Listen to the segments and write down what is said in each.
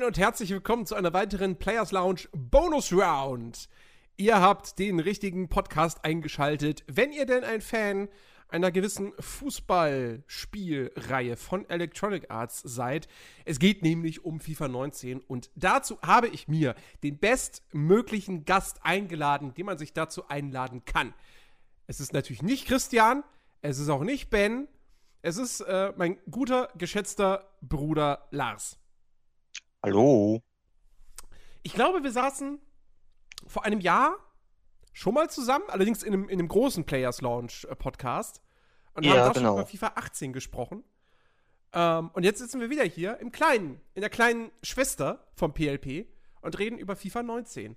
Moin und herzlich willkommen zu einer weiteren Players Lounge Bonus Round. Ihr habt den richtigen Podcast eingeschaltet. Wenn ihr denn ein Fan einer gewissen Fußballspielreihe von Electronic Arts seid. Es geht nämlich um FIFA 19 und dazu habe ich mir den bestmöglichen Gast eingeladen, den man sich dazu einladen kann. Es ist natürlich nicht Christian, es ist auch nicht Ben, es ist äh, mein guter, geschätzter Bruder Lars. Hallo. Ich glaube, wir saßen vor einem Jahr schon mal zusammen, allerdings in einem, in einem großen Players Launch äh, Podcast. Und ja, haben da genau. schon über FIFA 18 gesprochen. Ähm, und jetzt sitzen wir wieder hier im kleinen, in der kleinen Schwester vom PLP und reden über FIFA 19.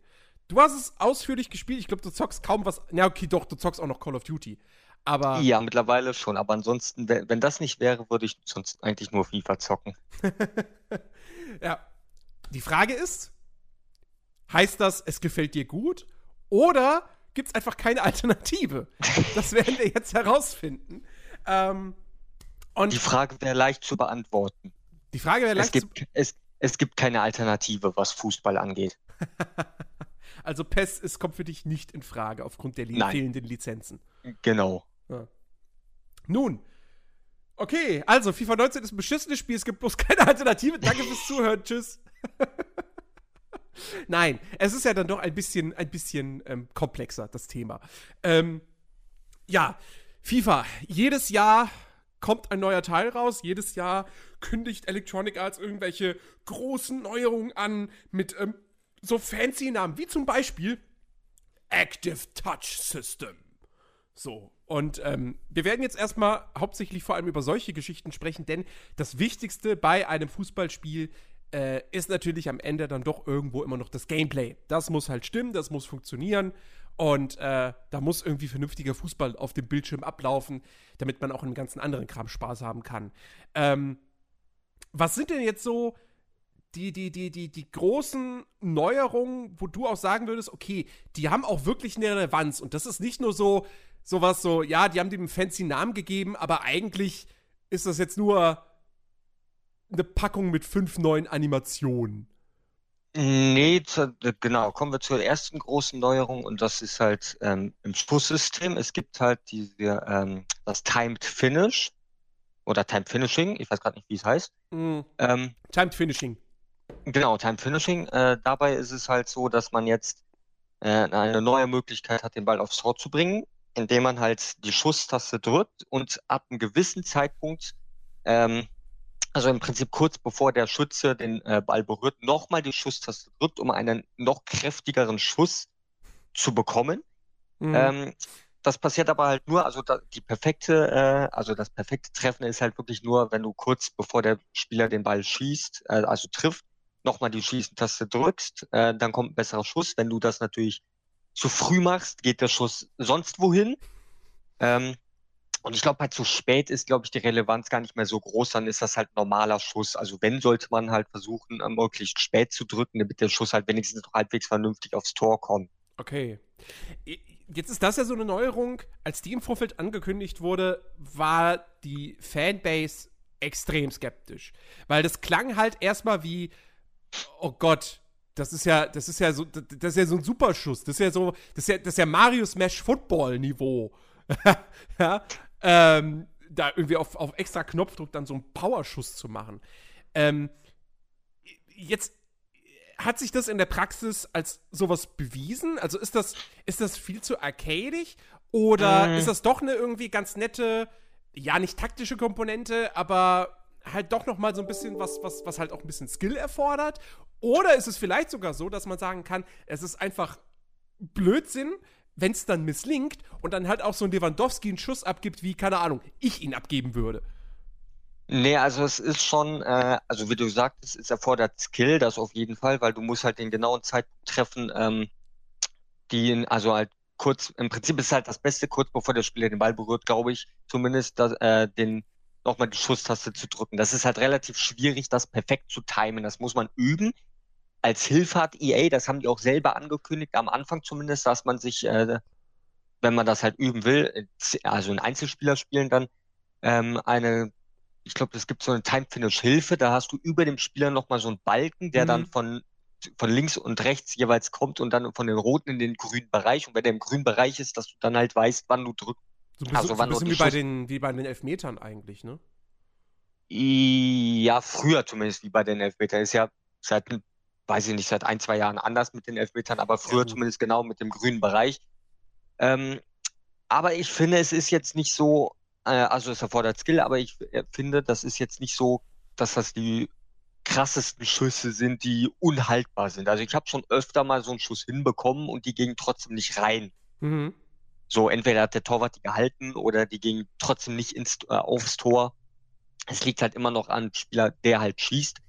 Du hast es ausführlich gespielt. Ich glaube, du zockst kaum was. Na, okay, doch, du zockst auch noch Call of Duty. Aber. Ja, mittlerweile schon. Aber ansonsten, wenn, wenn das nicht wäre, würde ich sonst eigentlich nur FIFA zocken. ja. Die Frage ist: Heißt das, es gefällt dir gut? Oder gibt es einfach keine Alternative? Das werden wir jetzt herausfinden. Ähm, Die Frage wäre leicht zu beantworten. die Frage wäre Es leicht. zu- gibt, es, es gibt keine Alternative, was Fußball angeht. also, PES ist, kommt für dich nicht in Frage aufgrund der li Nein. fehlenden Lizenzen. Genau. Nun. Okay, also FIFA 19 ist ein beschissenes Spiel, es gibt bloß keine Alternative. Danke fürs Zuhören, tschüss. Nein, es ist ja dann doch ein bisschen, ein bisschen ähm, komplexer, das Thema. Ähm, ja, FIFA, jedes Jahr kommt ein neuer Teil raus, jedes Jahr kündigt Electronic Arts irgendwelche großen Neuerungen an mit ähm, so fancy Namen, wie zum Beispiel Active Touch System. So, und ähm, wir werden jetzt erstmal hauptsächlich vor allem über solche Geschichten sprechen, denn das Wichtigste bei einem Fußballspiel äh, ist natürlich am Ende dann doch irgendwo immer noch das Gameplay. Das muss halt stimmen, das muss funktionieren und äh, da muss irgendwie vernünftiger Fußball auf dem Bildschirm ablaufen, damit man auch in dem ganzen anderen Kram Spaß haben kann. Ähm, was sind denn jetzt so die, die, die, die, die großen Neuerungen, wo du auch sagen würdest, okay, die haben auch wirklich eine Relevanz und das ist nicht nur so, sowas so, ja, die haben dem fancy Namen gegeben, aber eigentlich ist das jetzt nur eine Packung mit fünf neuen Animationen. Nee, zu, genau. Kommen wir zur ersten großen Neuerung und das ist halt ähm, im Schusssystem. Es gibt halt diese, ähm, das Timed Finish oder Timed Finishing. Ich weiß gerade nicht, wie es heißt. Mm, Ähm, Timed Finishing. Genau, Time Finishing. Äh, dabei ist es halt so, dass man jetzt äh, eine neue Möglichkeit hat, den Ball aufs Tor zu bringen, indem man halt die Schusstaste drückt und ab einem gewissen Zeitpunkt, ähm, also im Prinzip kurz bevor der Schütze den äh, Ball berührt, nochmal die Schusstaste drückt, um einen noch kräftigeren Schuss zu bekommen. Mm, Ähm, das passiert aber halt nur, also da, die perfekte, äh, also das perfekte Treffen ist halt wirklich nur, wenn du kurz bevor der Spieler den Ball schießt, äh, also trifft, nochmal die Schießentaste drückst, äh, dann kommt ein besserer Schuss. Wenn du das natürlich zu früh machst, geht der Schuss sonst wohin. Ähm, und ich glaube, halt zu spät ist, glaube ich, die Relevanz gar nicht mehr so groß, dann ist das halt normaler Schuss. Also wenn, sollte man halt versuchen, äh, möglichst spät zu drücken, damit der Schuss halt wenigstens noch halbwegs vernünftig aufs Tor kommt. Okay. Jetzt ist das ja so eine Neuerung. Als die im Vorfeld angekündigt wurde, war die Fanbase extrem skeptisch. Weil das klang halt erstmal wie, oh Gott, das ist ja, das ist ja so, das ist ja so ein Superschuss. Das ist ja so, das ist ja, das ist ja Mario Smash Football Niveau. ja, ähm, da irgendwie auf, auf extra Knopfdruck dann so einen Powerschuss zu machen. Ähm, jetzt hat sich das in der Praxis als sowas bewiesen? Also ist das, ist das viel zu arcadig? Oder Mm. ist das doch eine irgendwie ganz nette, ja, nicht taktische Komponente, aber halt doch noch mal so ein bisschen was, was, was halt auch ein bisschen Skill erfordert? Oder ist es vielleicht sogar so, dass man sagen kann, es ist einfach Blödsinn, wenn es dann misslingt und dann halt auch so ein Lewandowski einen Schuss abgibt, wie, keine Ahnung, ich ihn abgeben würde. Nee, also es ist schon, äh, also wie du sagtest, es erfordert Skill, das auf jeden Fall, weil du musst halt den genauen Zeitpunkt treffen, ähm, die, also halt kurz, im Prinzip ist halt das Beste, kurz bevor der Spieler den Ball berührt, glaube ich, zumindest, dass, äh, den, nochmal die Schusstaste zu drücken. Das ist halt relativ schwierig, das perfekt zu timen. Das muss man üben. Als Hilfe hat EA, das haben die auch selber angekündigt, am Anfang zumindest, dass man sich, äh, wenn man das halt üben will, also in Einzelspielerspielen dann, ähm, eine ich glaube, es gibt so eine Time-Finish-Hilfe, da hast du über dem Spieler nochmal so einen Balken, der Mhm. dann von, von links und rechts jeweils kommt und dann von den roten in den grünen Bereich. Und wenn der im grünen Bereich ist, dass du dann halt weißt, wann du drückst. So ein bisschen, Also so ein bisschen wie bei, den, wie bei den Elfmetern eigentlich, ne? Ja, früher zumindest wie bei den Elfmetern. Ist ja seit, weiß ich nicht, seit ein, zwei Jahren anders mit den Elfmetern, aber früher gut. zumindest genau mit dem grünen Bereich. Ähm, aber ich finde, es ist jetzt nicht so, äh, also es erfordert Skill, aber ich äh, finde, das ist jetzt nicht so, dass das die krassesten Schüsse sind, die unhaltbar sind. Also ich habe schon öfter mal so einen Schuss hinbekommen und die gingen trotzdem nicht rein. Mhm. So, entweder hat der Torwart die gehalten oder die gingen trotzdem nicht ins, äh, aufs Tor. Es liegt halt immer noch an Spieler, der halt schießt.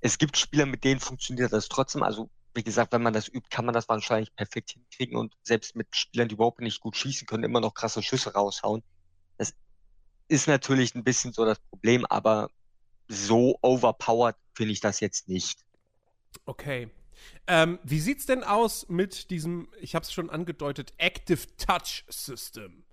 Es gibt Spieler, mit denen funktioniert das trotzdem. Also, wie gesagt, wenn man das übt, kann man das wahrscheinlich perfekt hinkriegen und selbst mit Spielern, die überhaupt nicht gut schießen können, immer noch krasse Schüsse raushauen. Das ist natürlich ein bisschen so das Problem, aber so overpowered finde ich das jetzt nicht. Okay. Ähm, wie sieht's denn aus mit diesem, ich habe es schon angedeutet, Active Touch System?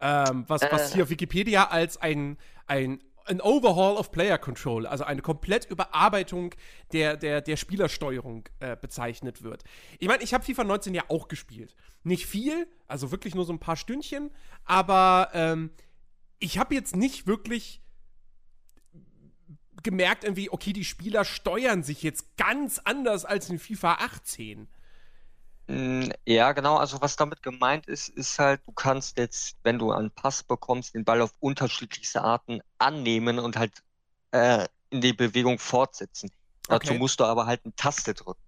Ähm, was, was Äh. hier auf Wikipedia als ein, ein, ein Overhaul of Player Control, also eine komplett Überarbeitung der, der, der Spielersteuerung äh, bezeichnet wird. Ich meine, ich habe FIFA 19 ja auch gespielt. Nicht viel, also wirklich nur so ein paar Stündchen, aber ähm, ich habe jetzt nicht wirklich gemerkt irgendwie, okay, die Spieler steuern sich jetzt ganz anders als in FIFA 18. Mm, Ja, genau. Also was damit gemeint ist, ist halt, du kannst jetzt, wenn du einen Pass bekommst, den Ball auf unterschiedlichste Arten annehmen und halt äh, in die Bewegung fortsetzen. Dazu Okay. musst du aber halt eine Taste drücken.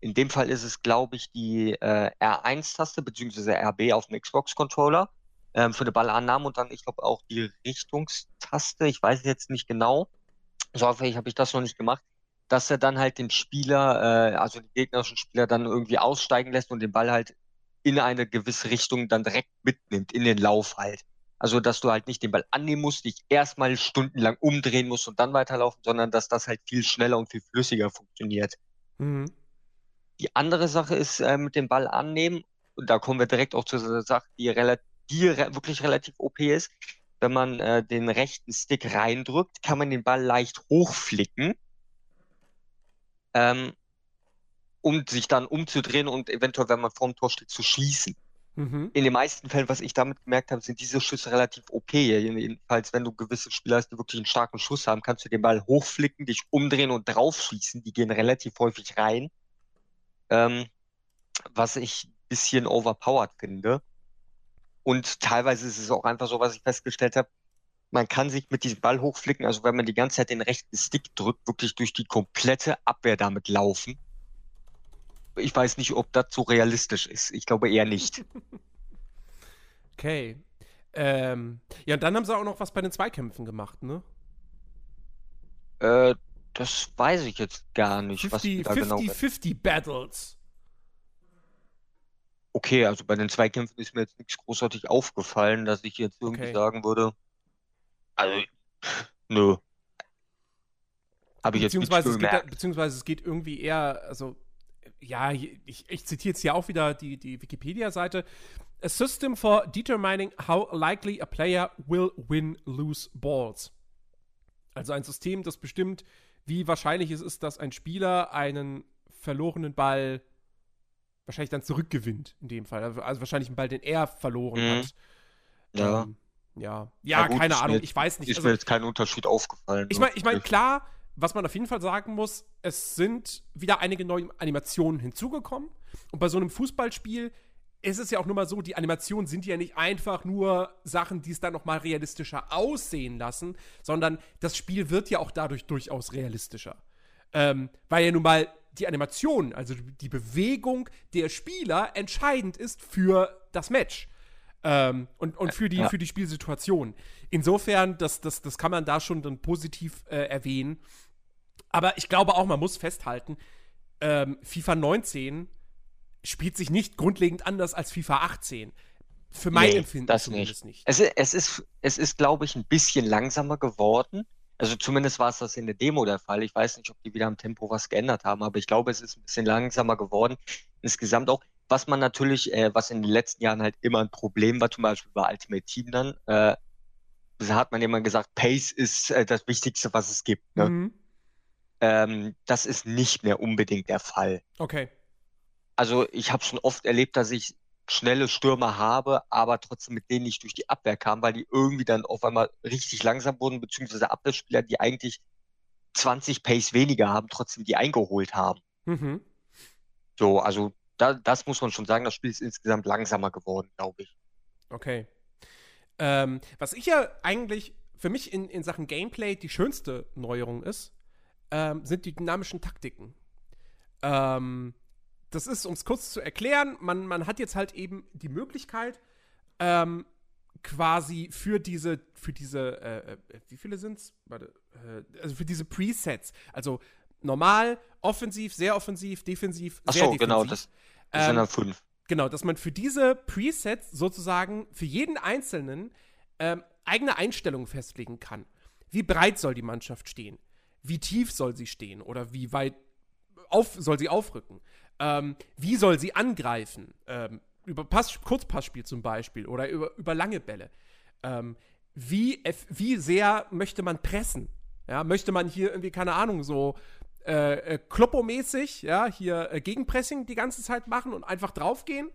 In dem Fall ist es, glaube ich, die äh, R1-Taste beziehungsweise RB auf dem Xbox-Controller ähm, für eine Ballannahme und dann, ich glaube, auch die Richtungstaste. Ich weiß jetzt nicht genau. So häufig habe ich das noch nicht gemacht dass er dann halt den Spieler, äh, also den gegnerischen Spieler dann irgendwie aussteigen lässt und den Ball halt in eine gewisse Richtung dann direkt mitnimmt, in den Lauf halt. Also, dass du halt nicht den Ball annehmen musst, dich erstmal stundenlang umdrehen musst und dann weiterlaufen, sondern dass das halt viel schneller und viel flüssiger funktioniert. Mhm. Die andere Sache ist äh, mit dem Ball annehmen, und da kommen wir direkt auch zu der Sache, die, rela die re wirklich relativ OP ist. Wenn man äh, den rechten Stick reindrückt, kann man den Ball leicht hochflicken, ähm, um sich dann umzudrehen und eventuell, wenn man vorm Tor steht, zu schießen. Mhm. In den meisten Fällen, was ich damit gemerkt habe, sind diese Schüsse relativ OP. Jedenfalls, wenn du gewisse Spieler hast, die wirklich einen starken Schuss haben, kannst du den Ball hochflicken, dich umdrehen und draufschießen. Die gehen relativ häufig rein. Ähm, was ich ein bisschen overpowered finde. Und teilweise ist es auch einfach so, was ich festgestellt habe, man kann sich mit diesem Ball hochflicken, also wenn man die ganze Zeit den rechten Stick drückt, wirklich durch die komplette Abwehr damit laufen. Ich weiß nicht, ob das so realistisch ist. Ich glaube eher nicht. Okay. Ähm, ja, und dann haben sie auch noch was bei den Zweikämpfen gemacht, ne? Äh, das weiß ich jetzt gar nicht, was die 50, da genau. 50, 50 Battles. Okay, also bei den Zweikämpfen ist mir jetzt nichts großartig aufgefallen, dass ich jetzt irgendwie Okay. sagen würde. Also, nö. Habe ich jetzt Beziehungsweise es, geht, beziehungsweise es geht irgendwie eher, also, ja, ich, ich zitiere jetzt hier auch wieder die, die Wikipedia-Seite. A system for determining how likely a player will win loose balls. Also ein System, das bestimmt, wie wahrscheinlich es ist, dass ein Spieler einen verlorenen Ball wahrscheinlich dann zurückgewinnt, in dem Fall. Also wahrscheinlich einen Ball, den er verloren Mhm. hat. Ja. Ähm, ja. Ja, gut, keine Ahnung, jetzt- ich weiß nicht. Ist Also, mir jetzt kein Unterschied aufgefallen. ich ne? meine, ich mein, klar, was man auf jeden Fall sagen muss, es sind wieder einige neue Animationen hinzugekommen. Und bei so einem Fußballspiel ist es ja auch nur mal so, die Animationen sind ja nicht einfach nur Sachen, die es dann noch mal realistischer aussehen lassen, sondern das Spiel wird ja auch dadurch durchaus realistischer. Ähm, weil ja nun mal die Animation, also die Bewegung der Spieler entscheidend ist für das Match. Ähm, und, und für die, Ja. für die Spielsituation. Insofern, das, das, das kann man da schon dann positiv äh, erwähnen. Aber ich glaube auch, man muss festhalten, ähm, FIFA 19 spielt sich nicht grundlegend anders als FIFA 18. Für mein Nee, Empfinden das zumindest nicht. Es, i- es ist, es ist, glaube ich, ein bisschen langsamer geworden. Also zumindest war es das in der Demo der Fall. Ich weiß nicht, ob die wieder am Tempo was geändert haben, aber ich glaube, es ist ein bisschen langsamer geworden. Insgesamt auch, was man natürlich, äh, was in den letzten Jahren halt immer ein Problem war, zum Beispiel bei Ultimate Team dann, äh, hat man immer gesagt, Pace ist äh, das Wichtigste, was es gibt. Ne? Mhm. Ähm, das ist nicht mehr unbedingt der Fall. Okay. Also ich habe schon oft erlebt, dass ich schnelle Stürmer habe, aber trotzdem mit denen nicht durch die Abwehr kam, weil die irgendwie dann auf einmal richtig langsam wurden, beziehungsweise Abwehrspieler, die eigentlich 20 Pace weniger haben, trotzdem die eingeholt haben. Mhm. So, also da, das muss man schon sagen, das Spiel ist insgesamt langsamer geworden, glaube ich. Okay. Ähm, was ich ja eigentlich für mich in, in Sachen Gameplay die schönste Neuerung ist, ähm, sind die dynamischen Taktiken. Ähm, das ist, um es kurz zu erklären, man, man hat jetzt halt eben die Möglichkeit, ähm, quasi für diese, für diese, äh, äh wie viele sind's? Warte, äh, also für diese Presets, also normal, offensiv, sehr offensiv, defensiv, Ach sehr so, defensiv. genau, das, das sind Ähm, dann fünf. Genau, dass man für diese Presets sozusagen für jeden Einzelnen ähm, eigene Einstellungen festlegen kann. Wie breit soll die Mannschaft stehen? Wie tief soll sie stehen? Oder wie weit auf, soll sie aufrücken? Ähm, wie soll sie angreifen? Ähm, über Pass, Kurzpassspiel zum Beispiel oder über, über lange Bälle. Ähm, wie, wie sehr möchte man pressen? Ja, möchte man hier irgendwie, keine Ahnung, so äh, äh, Kloppo-mäßig, ja, hier äh, Gegenpressing die ganze Zeit machen und einfach draufgehen?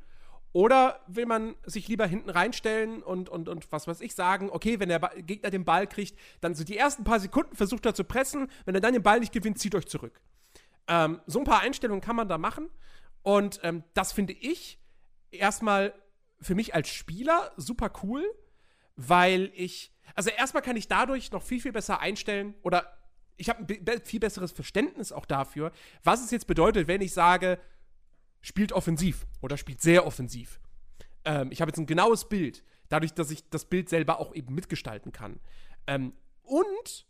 Oder will man sich lieber hinten reinstellen und, und, und was weiß ich sagen, okay, wenn der ba Gegner den Ball kriegt, dann so die ersten paar Sekunden versucht er zu pressen, wenn er dann den Ball nicht gewinnt, zieht euch zurück. Ähm, so ein paar Einstellungen kann man da machen und ähm, das finde ich erstmal für mich als Spieler super cool, weil ich, also erstmal kann ich dadurch noch viel, viel besser einstellen oder ich habe ein be- viel besseres Verständnis auch dafür, was es jetzt bedeutet, wenn ich sage, spielt offensiv oder spielt sehr offensiv. Ähm, ich habe jetzt ein genaues Bild, dadurch, dass ich das Bild selber auch eben mitgestalten kann. Ähm, und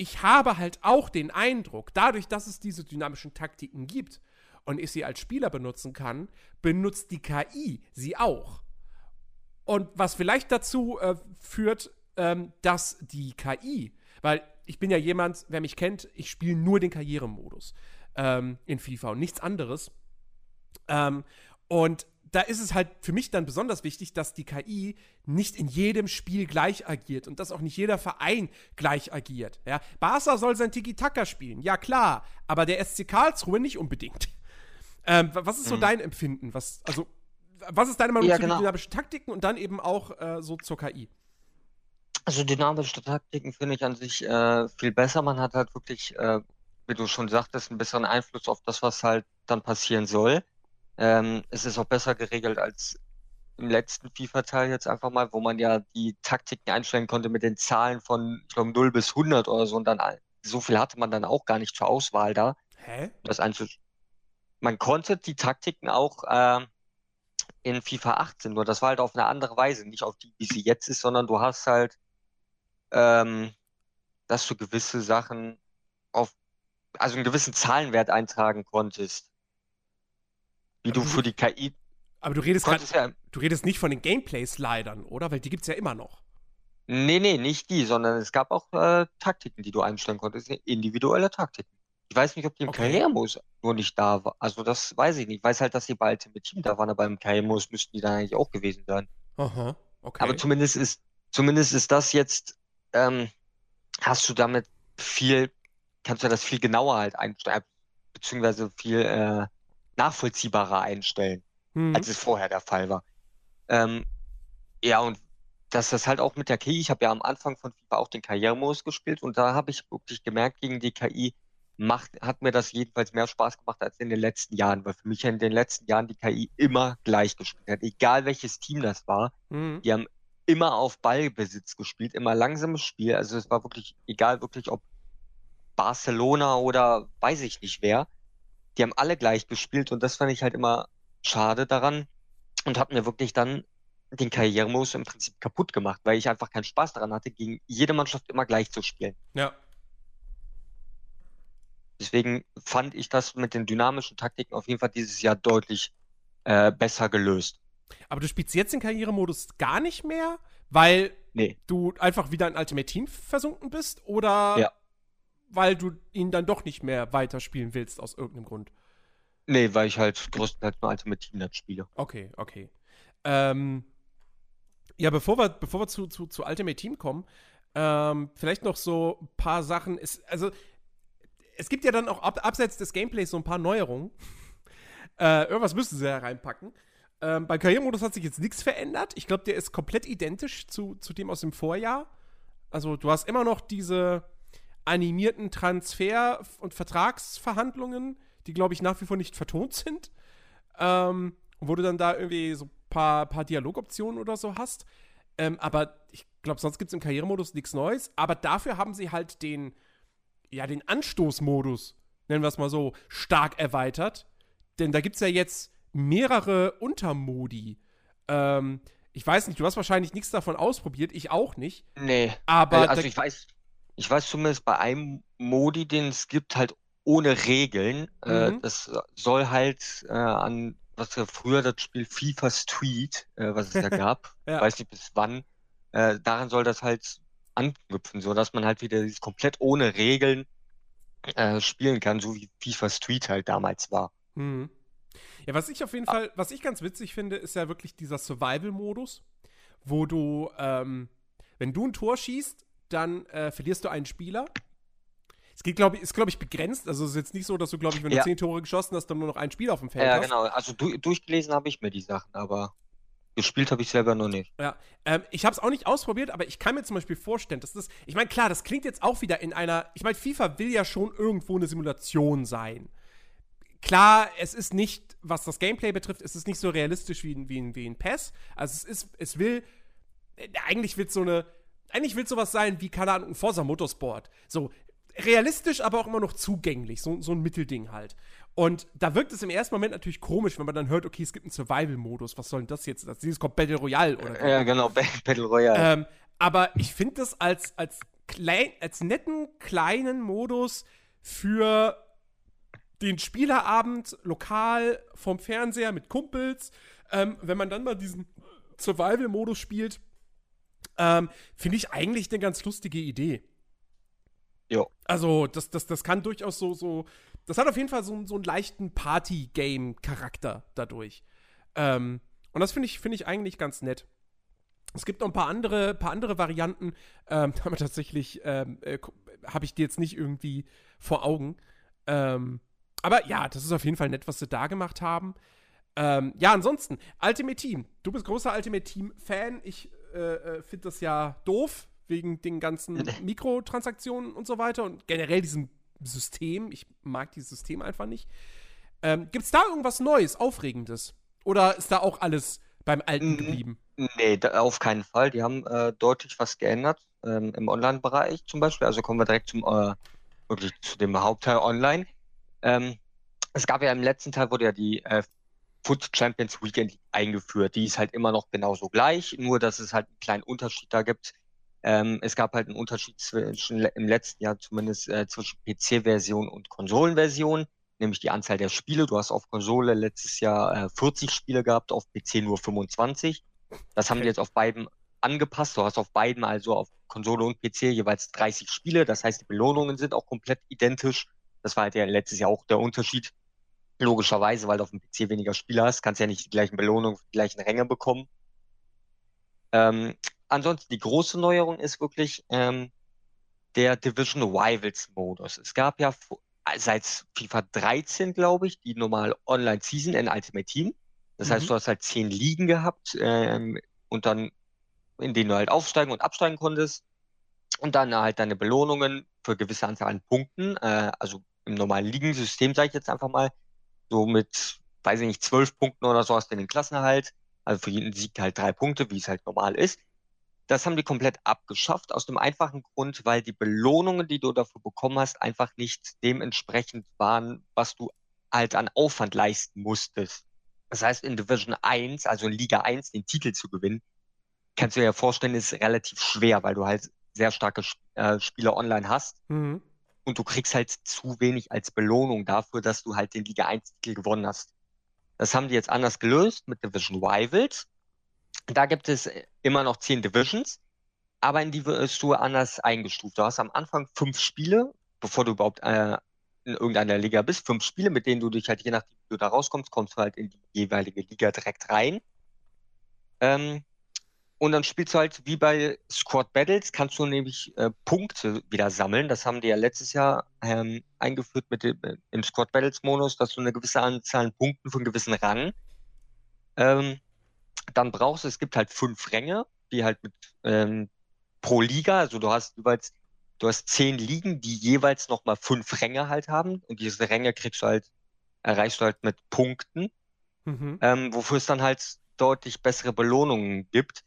ich habe halt auch den Eindruck, dadurch, dass es diese dynamischen Taktiken gibt und ich sie als Spieler benutzen kann, benutzt die KI sie auch. Und was vielleicht dazu äh, führt, ähm, dass die KI, weil ich bin ja jemand, wer mich kennt, ich spiele nur den Karrieremodus ähm, in FIFA und nichts anderes. Ähm, und da ist es halt für mich dann besonders wichtig, dass die KI nicht in jedem Spiel gleich agiert und dass auch nicht jeder Verein gleich agiert. Ja? Barca soll sein Tiki-Taka spielen, ja klar, aber der SC Karlsruhe nicht unbedingt. Ähm, wa- was ist so Mhm. dein Empfinden? Was, also, was ist deine Meinung Ja, zu genau. dynamischen Taktiken und dann eben auch äh, so zur KI? Also dynamische Taktiken finde ich an sich äh, viel besser. Man hat halt wirklich, äh, wie du schon sagtest, einen besseren Einfluss auf das, was halt dann passieren soll. Ähm, es ist auch besser geregelt als im letzten FIFA-Teil jetzt einfach mal, wo man ja die Taktiken einstellen konnte mit den Zahlen von, ich glaube, 0 bis 100 oder so und dann so viel hatte man dann auch gar nicht zur Auswahl da. Hä? Das einzu man konnte die Taktiken auch ähm, in FIFA 18, nur das war halt auf eine andere Weise, nicht auf die, wie sie jetzt ist, sondern du hast halt, ähm, dass du gewisse Sachen auf, also einen gewissen Zahlenwert eintragen konntest. Wie du Aber du- für die KI Aber du redest, grad, ja, du redest nicht von den Gameplay-Slidern, oder? Weil die gibt's ja immer noch. nee, nee, nicht die, sondern es gab auch äh, Taktiken, die du einstellen konntest, individuelle Taktiken. Ich weiß nicht, ob die im Okay. Karrieremodus nur nicht da war. Also das weiß ich nicht. Ich weiß halt, dass die bei Ultimate Team da waren, aber im Karrieremodus müssten die dann eigentlich auch gewesen sein. Aha, okay. Aber zumindest ist, zumindest ist das jetzt, ähm, hast du damit viel, kannst du das viel genauer halt einstellen, beziehungsweise viel äh, nachvollziehbarer einstellen, Hm. als es vorher der Fall war. Ähm, ja, und dass das halt auch mit der KI, ich habe ja am Anfang von FIFA auch den Karrieremodus gespielt und da habe ich wirklich gemerkt, gegen die KI macht, hat mir das jedenfalls mehr Spaß gemacht als in den letzten Jahren, weil für mich in den letzten Jahren die KI immer gleich gespielt hat, egal welches Team das war. Hm. Die haben immer auf Ballbesitz gespielt, immer langsames Spiel. Also es war wirklich egal, wirklich ob Barcelona oder weiß ich nicht wer. Die haben alle gleich gespielt und das fand ich halt immer schade daran und hat mir wirklich dann den Karrieremodus im Prinzip kaputt gemacht, weil ich einfach keinen Spaß daran hatte, gegen jede Mannschaft immer gleich zu spielen. Ja. Deswegen fand ich das mit den dynamischen Taktiken auf jeden Fall dieses Jahr deutlich äh, besser gelöst. Aber du spielst jetzt den Karrieremodus gar nicht mehr, weil Nee. du einfach wieder in Ultimate Team versunken bist oder Ja. Weil du ihn dann doch nicht mehr weiterspielen willst aus irgendeinem Grund? Nee, weil ich halt größtenteils nur Ultimate Team Net spiele. Okay, okay. Ähm, Ja, bevor wir, bevor wir zu, zu, zu Ultimate Team kommen, ähm, vielleicht noch so ein paar Sachen. Es, also, es gibt ja dann auch ab, abseits des Gameplays so ein paar Neuerungen. äh, irgendwas müssen sie ja reinpacken. Ähm, beim Karrieremodus hat sich jetzt nichts verändert. Ich glaube, der ist komplett identisch zu, zu dem aus dem Vorjahr. Also, du hast immer noch diese animierten Transfer- und Vertragsverhandlungen, die, glaube ich, nach wie vor nicht vertont sind. Ähm, wo du dann da irgendwie so ein paar, paar Dialogoptionen oder so hast. Ähm, aber ich glaube, sonst gibt es im Karrieremodus nichts Neues. Aber dafür haben sie halt den, ja, den Anstoßmodus, nennen wir es mal so, stark erweitert. Denn da gibt es ja jetzt mehrere Untermodi. Ähm, ich weiß nicht, du hast wahrscheinlich nichts davon ausprobiert, ich auch nicht. Nee. Aber also ich weiß, ich weiß zumindest bei einem Modi, den es gibt, halt ohne Regeln. Äh, Mhm. das soll halt äh, an, was ja früher das Spiel FIFA Street, äh, was es ja gab, Ja. weiß nicht bis wann, äh, daran soll das halt anknüpfen, so dass man halt wieder dieses komplett ohne Regeln äh, spielen kann, so wie FIFA Street halt damals war. Mhm. Ja, was ich auf jeden Fall, was ich ganz witzig finde, ist ja wirklich dieser Survival-Modus, wo du, ähm, wenn du ein Tor schießt, dann äh, verlierst du einen Spieler. Es geht, glaube ich, ist, glaube ich, begrenzt. Also es ist jetzt nicht so, dass du, glaube ich, wenn du Ja. zehn Tore geschossen hast, dann nur noch ein Spiel auf dem Feld Ja, hast. genau. Also du, durchgelesen habe ich mir die Sachen, aber gespielt habe ich selber noch nicht. Ja, ähm, ich habe es auch nicht ausprobiert, aber ich kann mir zum Beispiel vorstellen, dass das, ich meine, klar, das klingt jetzt auch wieder in einer, ich meine, FIFA will ja schon irgendwo eine Simulation sein. Klar, es ist nicht, was das Gameplay betrifft, es ist nicht so realistisch wie, wie, wie in PES. Also es ist, es will, äh, eigentlich wird so eine, eigentlich wird sowas sein wie, keine Ahnung, ein Forza Motorsport. So, realistisch, aber auch immer noch zugänglich, so, so ein Mittelding halt. Und da wirkt es im ersten Moment natürlich komisch, wenn man dann hört, okay, es gibt einen Survival-Modus, was soll denn das jetzt? Das dieses kommt Battle Royale oder Ja, genau, Ba- Battle Royale. ähm, aber ich finde das als, als, klein, als netten kleinen Modus für den Spielerabend lokal vom Fernseher mit Kumpels, ähm, wenn man dann mal diesen Survival-Modus spielt, ähm, finde ich eigentlich eine ganz lustige Idee. Jo. Also, das, das, das kann durchaus so, so, das hat auf jeden Fall so, so einen leichten Party-Game-Charakter dadurch. Ähm, und das finde ich, finde ich eigentlich ganz nett. Es gibt noch ein paar andere, paar andere Varianten, ähm, aber tatsächlich ähm, äh, habe ich die jetzt nicht irgendwie vor Augen. Ähm, aber ja, das ist auf jeden Fall nett, was sie da gemacht haben. Ähm, ja, ansonsten, Ultimate Team. Du bist großer Ultimate Team-Fan. Ich äh, äh, finde das ja doof, wegen den ganzen Mikrotransaktionen und so weiter und generell diesem System. Ich mag dieses System einfach nicht. Ähm, Gibt es da irgendwas Neues, Aufregendes? Oder ist da auch alles beim Alten Mhm. geblieben? Nee, da, auf keinen Fall. Die haben äh, deutlich was geändert ähm, im Online-Bereich zum Beispiel. Also kommen wir direkt zum äh, wirklich zu dem Hauptteil Online. Ähm, es gab ja im letzten Teil wurde ja die äh, Foot Champions Weekend eingeführt. Die ist halt immer noch genauso gleich, nur dass es halt einen kleinen Unterschied da gibt. Ähm, es gab halt einen Unterschied zwischen im letzten Jahr zumindest äh, zwischen PC-Version und Konsolenversion, nämlich die Anzahl der Spiele. Du hast auf Konsole letztes Jahr äh, 40 Spiele gehabt, auf PC nur 25. Das haben Okay. die jetzt auf beiden angepasst. Du hast auf beiden, also auf Konsole und PC, jeweils 30 Spiele. Das heißt, die Belohnungen sind auch komplett identisch. Das war halt ja letztes Jahr auch der Unterschied. Logischerweise, weil du auf dem PC weniger Spiele hast, kannst ja nicht die gleichen Belohnungen die gleichen Ränge bekommen. Ähm, ansonsten die große Neuerung ist wirklich ähm, der Division Rivals Modus. Es gab ja seit FIFA 13, glaube ich, die normale Online Season in Ultimate Team. Das Mhm. heißt, du hast halt zehn Ligen gehabt ähm, und dann, in denen du halt aufsteigen und absteigen konntest. Und dann halt deine Belohnungen für gewisse Anzahl an Punkten, äh, also im normalen Ligensystem, sage ich jetzt einfach mal, so mit, weiß ich nicht, zwölf Punkten oder so hast du den Klassenerhalt. Also für jeden Sieg halt drei Punkte, wie es halt normal ist. Das haben die komplett abgeschafft, aus dem einfachen Grund, weil die Belohnungen, die du dafür bekommen hast, einfach nicht dementsprechend waren, was du halt an Aufwand leisten musstest. Das heißt, in Division 1, also in Liga 1, den Titel zu gewinnen, kannst du dir ja vorstellen, ist relativ schwer, weil du halt sehr starke äh, Spieler online hast Mhm. Und du kriegst halt zu wenig als Belohnung dafür, dass du halt den Liga 1-Titel gewonnen hast. Das haben die jetzt anders gelöst mit Division Rivals. Da gibt es äh, immer noch zehn Divisions, aber in die wirst du anders eingestuft. Du hast am Anfang fünf Spiele, bevor du überhaupt äh, in irgendeiner Liga bist, fünf Spiele, mit denen du dich halt, je nachdem, wie du da rauskommst, kommst du halt in die jeweilige Liga direkt rein. Ähm, und dann spielst du halt wie bei Squad Battles, kannst du nämlich äh, Punkte wieder sammeln. Das haben die ja letztes Jahr ähm, eingeführt mit dem, äh, im Squad Battles Modus, dass du eine gewisse Anzahl an Punkten von gewissen Rang ähm, dann brauchst du, es gibt halt fünf Ränge, die halt mit ähm, pro Liga, also du hast jeweils, du hast zehn Ligen, die jeweils nochmal fünf Ränge halt haben und diese Ränge kriegst du halt, erreichst du halt mit Punkten, mhm. ähm, wofür es dann halt deutlich bessere Belohnungen gibt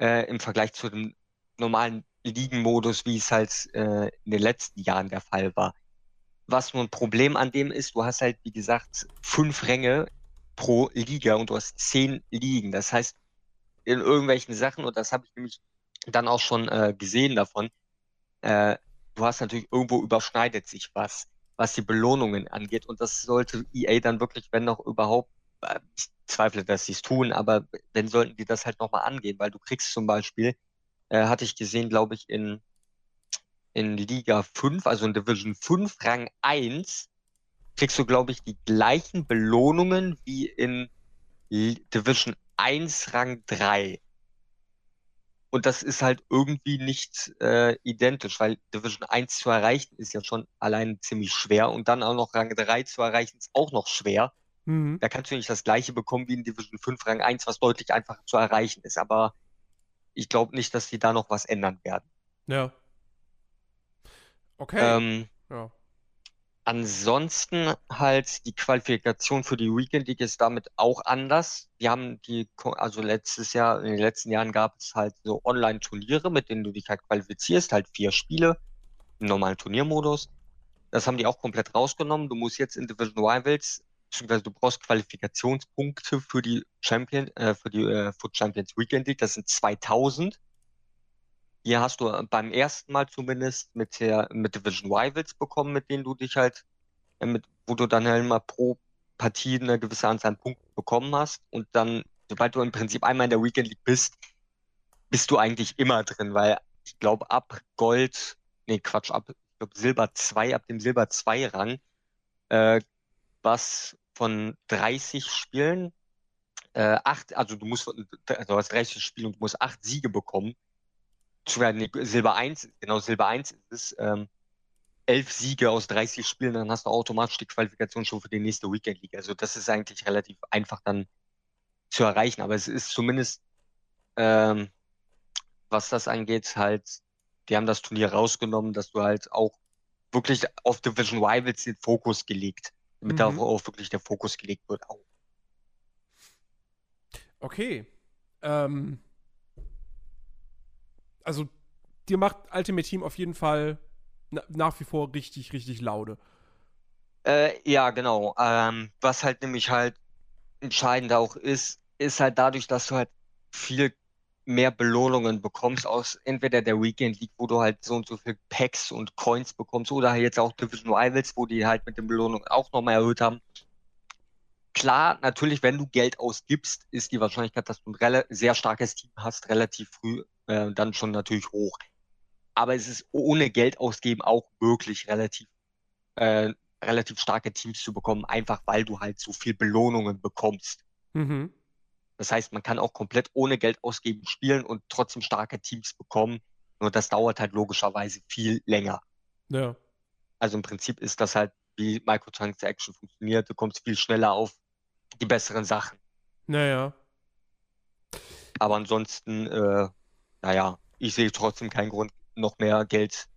äh, im Vergleich zu dem normalen Ligenmodus, wie es halt äh, in den letzten Jahren der Fall war. Was nur ein Problem an dem ist, du hast halt, wie gesagt, fünf Ränge pro Liga und du hast zehn Ligen. Das heißt, in irgendwelchen Sachen, und das habe ich nämlich dann auch schon äh, gesehen davon, äh, du hast natürlich irgendwo überschneidet sich was, was die Belohnungen angeht. Und das sollte EA dann wirklich, wenn noch überhaupt, ich zweifle, dass sie es tun, aber wenn sollten die das halt nochmal angehen, weil du kriegst zum Beispiel, äh, hatte ich gesehen, glaube ich, in, in Liga 5, also in Division 5, Rang 1, kriegst du, glaube ich, die gleichen Belohnungen wie in Division 1 Rang 3. Und das ist halt irgendwie nicht äh, identisch, weil Division 1 zu erreichen ist ja schon allein ziemlich schwer und dann auch noch Rang 3 zu erreichen ist auch noch schwer. Mhm. Da kannst du nicht das gleiche bekommen wie in Division 5 Rang 1, was deutlich einfacher zu erreichen ist. Aber ich glaube nicht, dass die da noch was ändern werden. Ja. Okay. Ähm, ja. Ansonsten halt die Qualifikation für die Weekend League ist damit auch anders. Wir haben die, also letztes Jahr, in den letzten Jahren gab es halt so Online-Turniere, mit denen du dich halt qualifizierst, halt vier Spiele im normalen Turniermodus. Das haben die auch komplett rausgenommen. Du musst jetzt in Division Rivals, beziehungsweise du brauchst Qualifikationspunkte für die Champion, äh, für die äh, Foot Champions Weekend League. Das sind 2000. Hier hast du äh, beim ersten Mal zumindest mit der mit Division Rivals bekommen, mit denen du dich halt, äh, mit, wo du dann halt immer pro Partie eine gewisse Anzahl an Punkten bekommen hast. Und dann, sobald du im Prinzip einmal in der Weekend League bist, bist du eigentlich immer drin, weil ich glaube, ab Gold, nee, Quatsch, ab ich glaub, Silber 2, ab dem Silber 2 Rang, äh, was von 30 Spielen, äh, acht, also du musst, du hast 30 Spiele und du musst acht Siege bekommen nee, Silber 1, genau, Silber 1 ist ähm, elf Siege aus 30 Spielen, dann hast du automatisch die Qualifikation schon für die nächste Weekend League. Also das ist eigentlich relativ einfach dann zu erreichen, aber es ist zumindest, ähm, was das angeht, halt, die haben das Turnier rausgenommen, dass du halt auch wirklich auf Division Rivals den Fokus gelegt, damit mhm. darauf wirklich der Fokus gelegt wird auch. Okay. Ähm, also dir macht Ultimate Team auf jeden Fall na, nach wie vor richtig, richtig laude. Äh, ja, genau. Ähm, was halt nämlich halt entscheidend auch ist, ist halt dadurch, dass du halt viel mehr Belohnungen bekommst aus entweder der Weekend League, wo du halt so und so viel Packs und Coins bekommst, oder jetzt auch Division Rivals, wo die halt mit den Belohnungen auch nochmal erhöht haben. Klar, natürlich, wenn du Geld ausgibst, ist die Wahrscheinlichkeit, dass du ein sehr starkes Team hast, relativ früh äh, dann schon natürlich hoch. Aber es ist ohne Geld ausgeben auch möglich, relativ, äh, relativ starke Teams zu bekommen, einfach weil du halt so viel Belohnungen bekommst. Mhm. Das heißt, man kann auch komplett ohne Geld ausgeben spielen und trotzdem starke Teams bekommen. Nur das dauert halt logischerweise viel länger. Ja. Also im Prinzip ist das halt, wie Microtransaction funktioniert. Du kommst viel schneller auf die besseren Sachen. Naja. Aber ansonsten äh, naja, ich sehe trotzdem keinen Grund, noch mehr Geld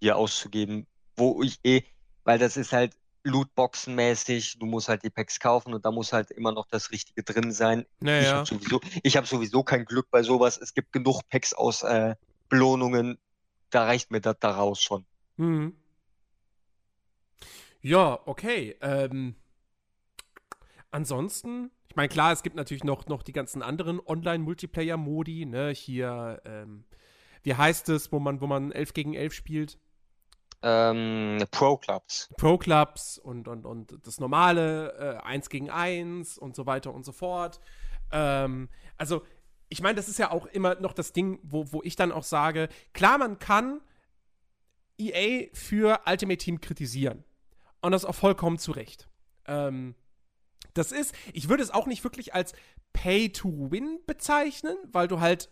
hier auszugeben, wo ich eh, weil das ist halt Lootboxen-mäßig, du musst halt die Packs kaufen und da muss halt immer noch das Richtige drin sein. Naja. Ich habe sowieso, hab sowieso kein Glück bei sowas. Es gibt genug Packs aus äh, Belohnungen, da reicht mir das daraus schon. Mhm. Ja, okay. Ähm, ansonsten ich meine, klar, es gibt natürlich noch, noch die ganzen anderen Online-Multiplayer-Modi, ne? Hier, ähm, wie heißt es, wo man, wo man 11 gegen 11 spielt? Ähm, Pro Clubs. Pro Clubs und, und, und das normale, äh, 1 gegen 1 und so weiter und so fort. Ähm, also, ich meine, das ist ja auch immer noch das Ding, wo, wo ich dann auch sage, klar, man kann EA für Ultimate Team kritisieren. Und das auch vollkommen zu Recht. Ähm, das ist, ich würde es auch nicht wirklich als Pay to Win bezeichnen, weil du halt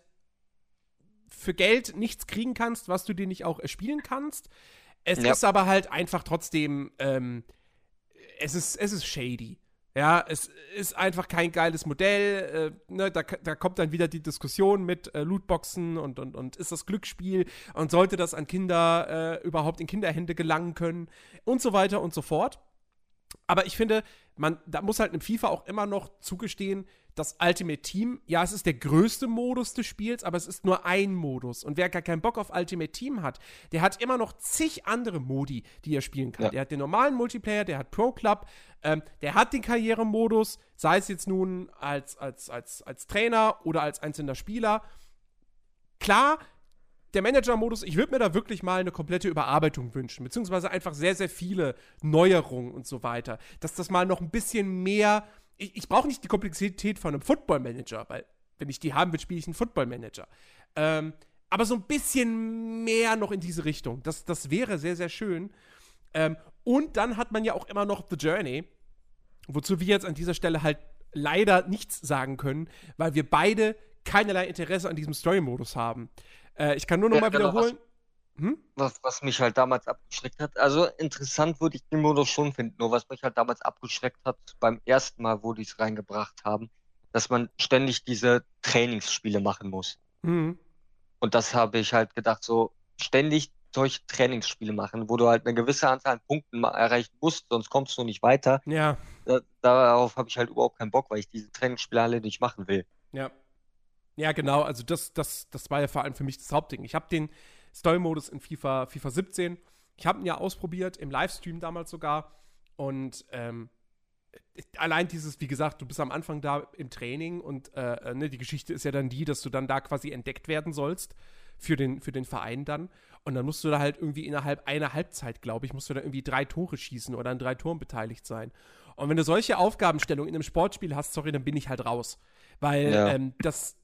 für Geld nichts kriegen kannst, was du dir nicht auch erspielen kannst. Es Ja. ist aber halt einfach trotzdem, ähm, es, ist, es ist shady. Ja, es ist einfach kein geiles Modell. Äh, ne, da, da kommt dann wieder die Diskussion mit äh, Lootboxen und, und, und ist das Glücksspiel und sollte das an Kinder äh, überhaupt in Kinderhände gelangen können und so weiter und so fort. Aber ich finde, man, da muss halt einem FIFA auch immer noch zugestehen, das Ultimate Team, ja, es ist der größte Modus des Spiels, aber es ist nur ein Modus. Und wer gar keinen Bock auf Ultimate Team hat, der hat immer noch zig andere Modi, die er spielen kann. Ja. Der hat den normalen Multiplayer, der hat Pro Club, ähm, der hat den Karrieremodus, sei es jetzt nun als, als, als, als Trainer oder als einzelner Spieler. Klar, der Manager-Modus, ich würde mir da wirklich mal eine komplette Überarbeitung wünschen, beziehungsweise einfach sehr, sehr viele Neuerungen und so weiter. Dass das mal noch ein bisschen mehr. Ich, ich brauche nicht die Komplexität von einem Football-Manager, weil, wenn ich die haben will, spiele ich einen Football-Manager. Ähm, aber so ein bisschen mehr noch in diese Richtung. Das, das wäre sehr, sehr schön. Ähm, und dann hat man ja auch immer noch The Journey, wozu wir jetzt an dieser Stelle halt leider nichts sagen können, weil wir beide keinerlei Interesse an diesem Story-Modus haben. Äh, ich kann nur noch Ja, mal genau, wiederholen. Hm? was, was mich halt damals abgeschreckt hat. Also interessant würde ich den Modus schon finden, nur was mich halt damals abgeschreckt hat beim ersten Mal, wo die es reingebracht haben, dass man ständig diese Trainingsspiele machen muss. Mhm. Und das habe ich halt gedacht, so ständig solche Trainingsspiele machen, wo du halt eine gewisse Anzahl an Punkten erreichen musst, sonst kommst du nicht weiter. Ja, Da, darauf habe ich halt überhaupt keinen Bock, weil ich diese Trainingsspiele alle nicht machen will. ja. Ja, genau. Also das, das, das war ja vor allem für mich das Hauptding. Ich habe den Story-Modus in FIFA, FIFA 17. Ich habe ihn ja ausprobiert, im Livestream damals sogar. Und ähm, allein dieses, wie gesagt, du bist am Anfang da im Training und äh, ne, die Geschichte ist ja dann die, dass du dann da quasi entdeckt werden sollst für den, für den Verein dann. Und dann musst du da halt irgendwie innerhalb einer Halbzeit, glaube ich, musst du da irgendwie drei Tore schießen oder an drei Toren beteiligt sein. Und wenn du solche Aufgabenstellungen in einem Sportspiel hast, sorry, dann bin ich halt raus. Weil Ja. ähm, das,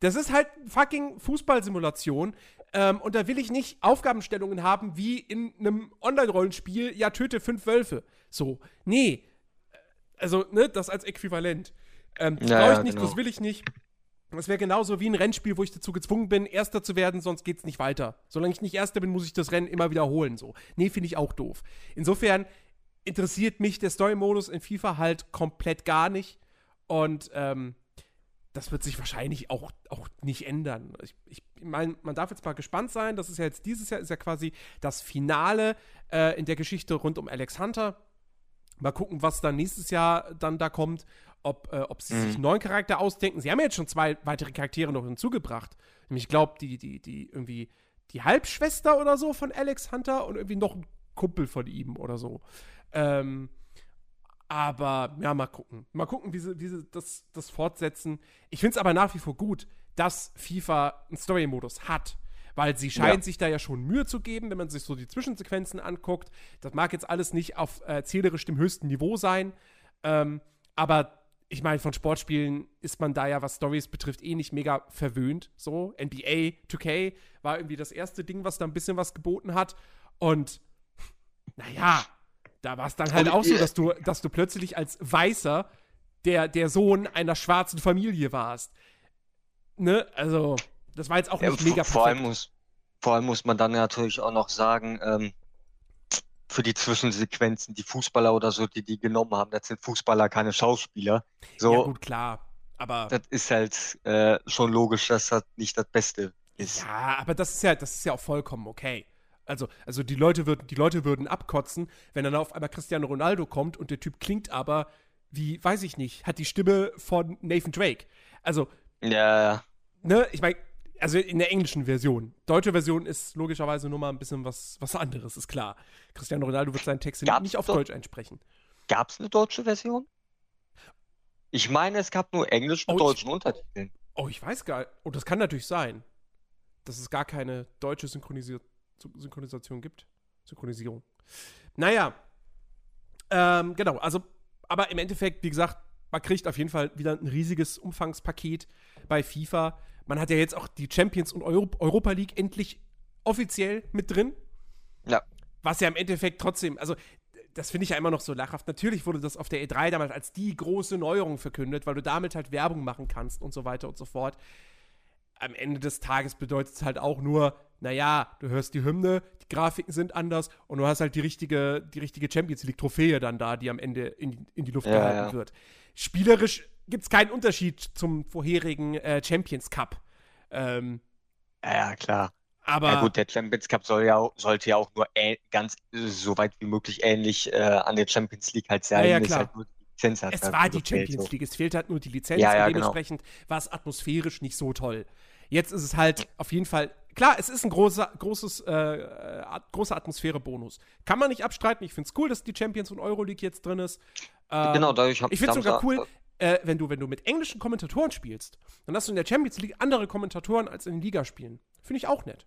das ist halt fucking Fußballsimulation. Ähm, und da will ich nicht Aufgabenstellungen haben wie in einem Online-Rollenspiel, ja, töte fünf Wölfe. So. Nee. Also, ne, das als Äquivalent. Ähm, das Ja, brauche ich nicht, genau. das will ich nicht. Das wäre genauso wie ein Rennspiel, wo ich dazu gezwungen bin, Erster zu werden, sonst geht's nicht weiter. Solange ich nicht Erster bin, muss ich das Rennen immer wiederholen. So. Nee, finde ich auch doof. Insofern interessiert mich der Story-Modus in FIFA halt komplett gar nicht. Und ähm, das wird sich wahrscheinlich auch, auch nicht ändern. Ich, ich meine, man darf jetzt mal gespannt sein. Das ist ja jetzt dieses Jahr ist ja quasi das Finale äh, in der Geschichte rund um Alex Hunter. Mal gucken, was dann nächstes Jahr dann da kommt. Ob, äh, ob sie Mhm. sich einen neuen Charakter ausdenken. Sie haben ja jetzt schon zwei weitere Charaktere noch hinzugebracht. Nämlich, ich glaube, die, die, die irgendwie die Halbschwester oder so von Alex Hunter und irgendwie noch ein Kumpel von ihm oder so. Ähm, aber ja, mal gucken. Mal gucken, wie sie, wie sie das, das fortsetzen. Ich finde es aber nach wie vor gut, dass FIFA einen Story-Modus hat. Weil sie scheinen Ja. sich da ja schon Mühe zu geben, wenn man sich so die Zwischensequenzen anguckt. Das mag jetzt alles nicht auf äh, zählerisch dem höchsten Niveau sein. Ähm, aber ich meine, von Sportspielen ist man da ja, was Stories betrifft, eh nicht mega verwöhnt. So, NBA 2K war irgendwie das erste Ding, was da ein bisschen was geboten hat. Und naja, da war es dann halt Und, auch so, äh, dass du, dass du plötzlich als Weißer der, der Sohn einer schwarzen Familie warst. Ne? Also, das war jetzt auch Ja, nicht mega vor allem perfekt. muss, vor allem muss man dann natürlich auch noch sagen, ähm, für die Zwischensequenzen, die Fußballer oder so, die die genommen haben, das sind Fußballer, keine Schauspieler. So, Ja, gut, klar. Aber. das ist halt äh, schon logisch, dass das nicht das Beste ist. Ja, aber das ist ja, das ist ja auch vollkommen okay. Also, also die Leute würden, die Leute würden abkotzen, wenn dann auf einmal Cristiano Ronaldo kommt und der Typ klingt aber wie, weiß ich nicht, hat die Stimme von Nathan Drake. Also, Ja, ne, ich meine, also in der englischen Version. Deutsche Version ist logischerweise nur mal ein bisschen was, was anderes, ist klar. Cristiano Ronaldo wird seinen Text Gab's nicht auf Deutsch einsprechen. gab es eine deutsche Version? Ich meine, es gab nur Englisch mit Oh, ich- deutschen Untertiteln. Oh, ich weiß gar nicht. Oh, das kann natürlich sein, dass es gar keine deutsche Synchronisi Synchronisation gibt. Synchronisierung. Naja. Ähm, genau, also, aber im Endeffekt, wie gesagt, man kriegt auf jeden Fall wieder ein riesiges Umfangspaket bei FIFA. Man hat ja jetzt auch die Champions und Euro Europa League endlich offiziell mit drin. Ja. Was ja im Endeffekt trotzdem, also das finde ich ja immer noch so lachhaft. Natürlich wurde das auf der E3 damals als die große Neuerung verkündet, weil du damit halt Werbung machen kannst und so weiter und so fort. Am Ende des Tages bedeutet es halt auch nur, naja, du hörst die Hymne, die Grafiken sind anders und du hast halt die richtige, die richtige Champions League-Trophäe dann da, die am Ende in, in die Luft Ja, gehalten ja. wird. Spielerisch gibt es keinen Unterschied zum vorherigen äh, Champions Cup. Ähm, Ja, klar. aber Ja gut, der Champions Cup soll ja, sollte ja auch nur äh- ganz so weit wie möglich ähnlich äh, an der Champions League halt sein. Ja, ja, klar. halt hat es war nur die Champions. League, es fehlt halt nur die Lizenz Ja, ja, und genau. dementsprechend war es atmosphärisch nicht so toll. Jetzt ist es halt auf jeden Fall, klar, es ist ein großer, großes, äh, großer Atmosphäre-Bonus. Kann man nicht abstreiten, ich finde es cool, dass die Champions und Euroleague jetzt drin ist. Ähm, Genau, dadurch hab ich finde es sogar cool, äh, wenn, du, wenn du mit englischen Kommentatoren spielst, dann hast du in der Champions League andere Kommentatoren als in den Ligaspielen. Finde ich auch nett.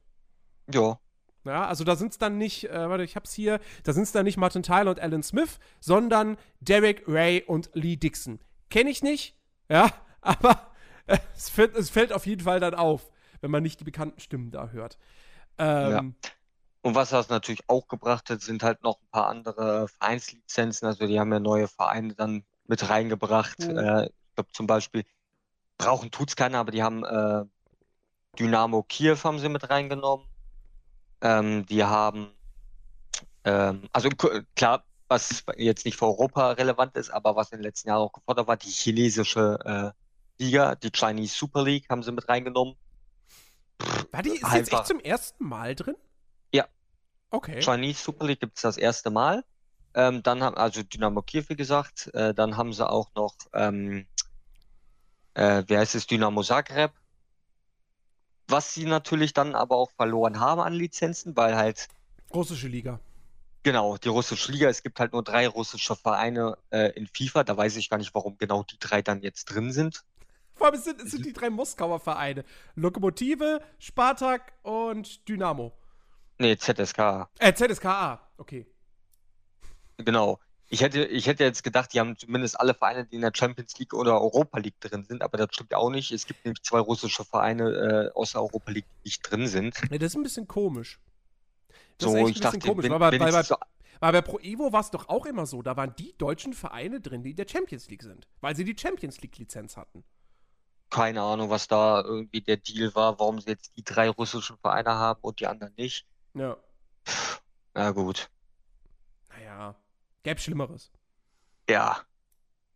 Ja, Ja, also da sind es dann nicht, äh, warte, ich hab's hier, da sind es dann nicht Martin Tyler und Alan Smith, sondern Derek Ray und Lee Dixon. Kenne ich nicht, ja, aber äh, es, fällt, es fällt auf jeden Fall dann auf, wenn man nicht die bekannten Stimmen da hört. Ähm, Und was das natürlich auch gebracht hat, sind halt noch ein paar andere Vereinslizenzen. Also die haben ja neue Vereine dann mit reingebracht. Mhm. Äh, ich glaube zum Beispiel, brauchen tut's keiner, aber die haben äh, Dynamo Kiew haben sie mit reingenommen. Ähm, die haben, ähm, also klar, was jetzt nicht für Europa relevant ist, aber was in den letzten Jahren auch gefordert war, die chinesische äh, Liga, die Chinese Super League haben sie mit reingenommen. war die ist jetzt echt zum ersten Mal drin? Ja. Okay. Chinese Super League gibt es das erste Mal. Ähm, dann haben, also Dynamo Kiew, wie gesagt, äh, dann haben sie auch noch, ähm, äh, wie heißt es, Dynamo Zagreb. Was sie natürlich dann aber auch verloren haben an Lizenzen, weil halt, Russische Liga. genau, die russische Liga, es gibt halt nur drei russische Vereine äh, in FIFA. Da weiß ich gar nicht, warum genau die drei dann jetzt drin sind. Vor allem sind, es sind die drei Moskauer Vereine. Lokomotive, Spartak und Dynamo. Nee, ZSK. Äh, ZSKA. Okay. Genau. Ich hätte, ich hätte jetzt gedacht, die haben zumindest alle Vereine, die in der Champions League oder Europa League drin sind, aber das stimmt auch nicht. Es gibt nämlich zwei russische Vereine äh, aus der Europa League, die nicht drin sind. Ja, das ist ein bisschen komisch. Das So, ist echt ich ein dachte, bisschen komisch. wenn- weil, bei, bei, bei, wenigstens so, weil bei Pro Evo war es doch auch immer so, da waren die deutschen Vereine drin, die in der Champions League sind, weil sie die Champions League-Lizenz hatten. keine Ahnung, was da irgendwie der Deal war, warum sie jetzt die drei russischen Vereine haben und die anderen nicht. Ja. Na gut. Naja, gäbe Schlimmeres. Ja.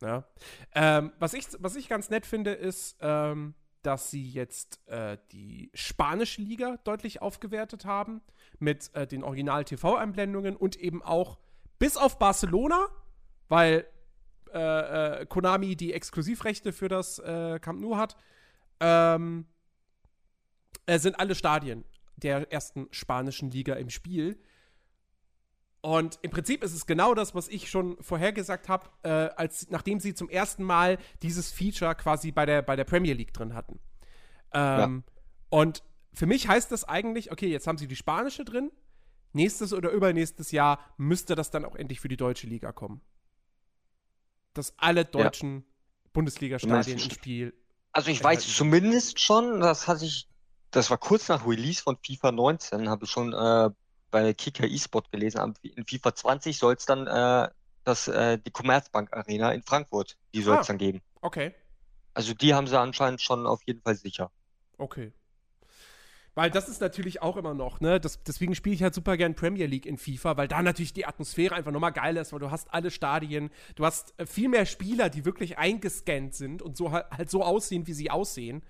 Ja. Ähm, was, ich, was ich ganz nett finde, ist, ähm, dass sie jetzt äh, die spanische Liga deutlich aufgewertet haben mit äh, den Original-TV-Einblendungen und eben auch bis auf Barcelona, weil äh, äh, Konami die Exklusivrechte für das äh, Camp Nou hat, ähm, äh, sind alle Stadien der ersten spanischen Liga im Spiel. Und im Prinzip ist es genau das, was ich schon vorhergesagt habe, äh, als nachdem sie zum ersten Mal dieses Feature quasi bei der, bei der Premier League drin hatten. Ähm, Und für mich heißt das eigentlich, okay, jetzt haben sie die spanische drin. Nächstes oder übernächstes Jahr müsste das dann auch endlich für die deutsche Liga kommen. Dass alle deutschen Bundesliga-Stadien im Spiel. Also ich weiß zumindest schon, das hatte ich, das war kurz nach Release von FIFA 19, habe ich schon äh, bei Kicker eSport gelesen. am- In FIFA 20 soll es dann äh, das, äh, die Commerzbank Arena in Frankfurt, die soll es Ah. dann geben. Okay, Also die haben sie anscheinend schon auf jeden Fall sicher. okay. Weil das ist natürlich auch immer noch, ne? Das, deswegen spiele ich halt super gern Premier League in FIFA, weil da natürlich die Atmosphäre einfach nochmal geil ist, weil du hast alle Stadien, du hast äh, viel mehr Spieler, die wirklich eingescannt sind und so halt, halt so aussehen, wie sie aussehen.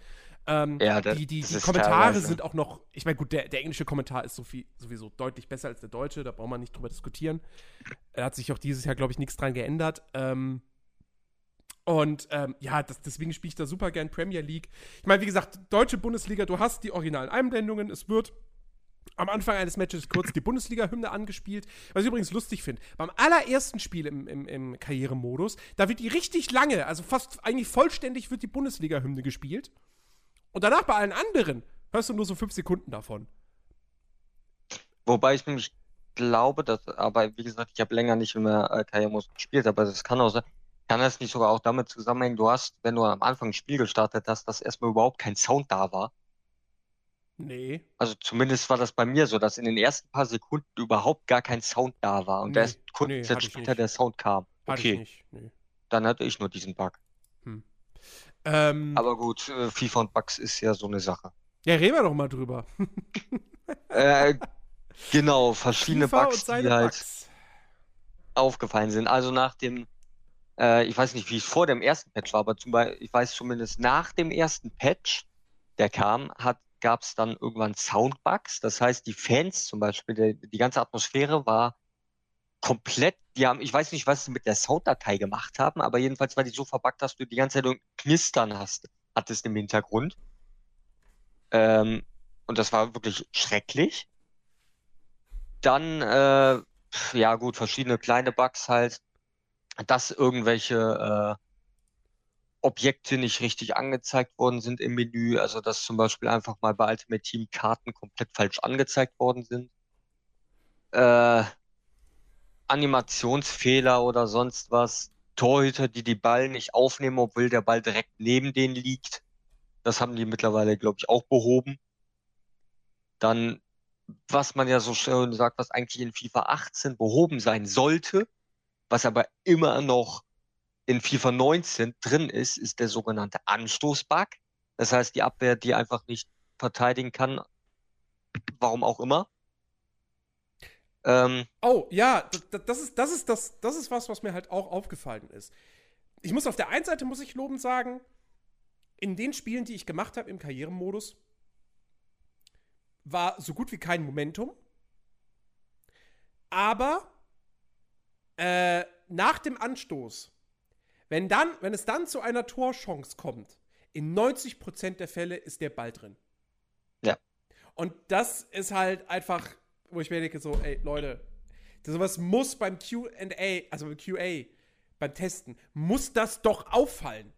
Ähm, Ja, das- die die, die Kommentare teilweise- sind auch noch, ich meine, gut, der, der englische Kommentar ist so viel, sowieso deutlich besser als der deutsche, da braucht man nicht drüber diskutieren. Da hat sich auch dieses Jahr, glaube ich, nichts dran geändert. Ähm, und ähm, ja, das, deswegen spiele ich da super gern Premier League. Ich meine, wie gesagt, deutsche Bundesliga, du hast die originalen Einblendungen, es wird am Anfang eines Matches kurz die Bundesliga-Hymne angespielt. Was ich übrigens lustig finde. Beim allerersten Spiel im, im, im Karrieremodus, da wird die richtig lange, also fast eigentlich vollständig wird die Bundesliga-Hymne gespielt. Und danach bei allen anderen hörst du nur so fünf Sekunden davon. Wobei ich nämlich glaube, dass, aber wie gesagt, ich habe länger nicht mehr äh, Karrieremodus gespielt, aber das kann auch sein, kann das nicht sogar auch damit zusammenhängen, du hast, wenn du am Anfang ein Spiel gestartet hast, dass erstmal überhaupt kein Sound da war. Nee. Also zumindest war das bei mir so, dass in den ersten paar Sekunden überhaupt gar kein Sound da war und Nee, erst kurze nee, später der Sound kam. Hatte Okay, dann hatte ich nur diesen Bug. Ähm, Aber gut, äh, FIFA und Bugs ist ja so eine Sache. ja, reden wir doch mal drüber. Äh, genau, verschiedene FIFA Bugs, die halt Bugs. aufgefallen sind. Also nach dem, äh, ich weiß nicht, wie es vor dem ersten Patch war, aber zum Beispiel, ich weiß zumindest nach dem ersten Patch, der kam, hat, gab es dann irgendwann Soundbugs. Das heißt, die Fans zum Beispiel, der, die ganze Atmosphäre war komplett, die haben, ich weiß nicht, was sie mit der Sounddatei gemacht haben, aber jedenfalls war die so verbuggt, dass du die ganze Zeit Knistern hast, hattest im Hintergrund. Ähm, und das war wirklich schrecklich. Dann, äh, ja gut, verschiedene kleine Bugs halt, dass irgendwelche äh, Objekte nicht richtig angezeigt worden sind im Menü, also dass zum Beispiel einfach mal bei Ultimate Team Karten komplett falsch angezeigt worden sind. Äh, Animationsfehler oder sonst was. Torhüter, die die Ball nicht aufnehmen, obwohl der Ball direkt neben denen liegt. Das haben die mittlerweile, glaube ich, auch behoben. Dann, was man ja so schön sagt, was eigentlich in FIFA 18 behoben sein sollte, was aber immer noch in FIFA 19 drin ist, ist der sogenannte Anstoßbug. Das heißt, die Abwehr, die einfach nicht verteidigen kann, warum auch immer. Ähm, Oh, ja, das ist, das, ist das, das ist was, was mir halt auch aufgefallen ist. Ich muss auf der einen Seite, muss ich lobend sagen, in den Spielen, die ich gemacht habe im Karrieremodus, war so gut wie kein Momentum. Aber äh, nach dem Anstoß, wenn, dann, wenn es dann zu einer Torchance kommt, in 90% der Fälle ist der Ball drin. Ja. Und das ist halt einfach, wo ich mir denke, so, ey, Leute, sowas muss beim QA, also beim QA, beim Testen, muss das doch auffallen.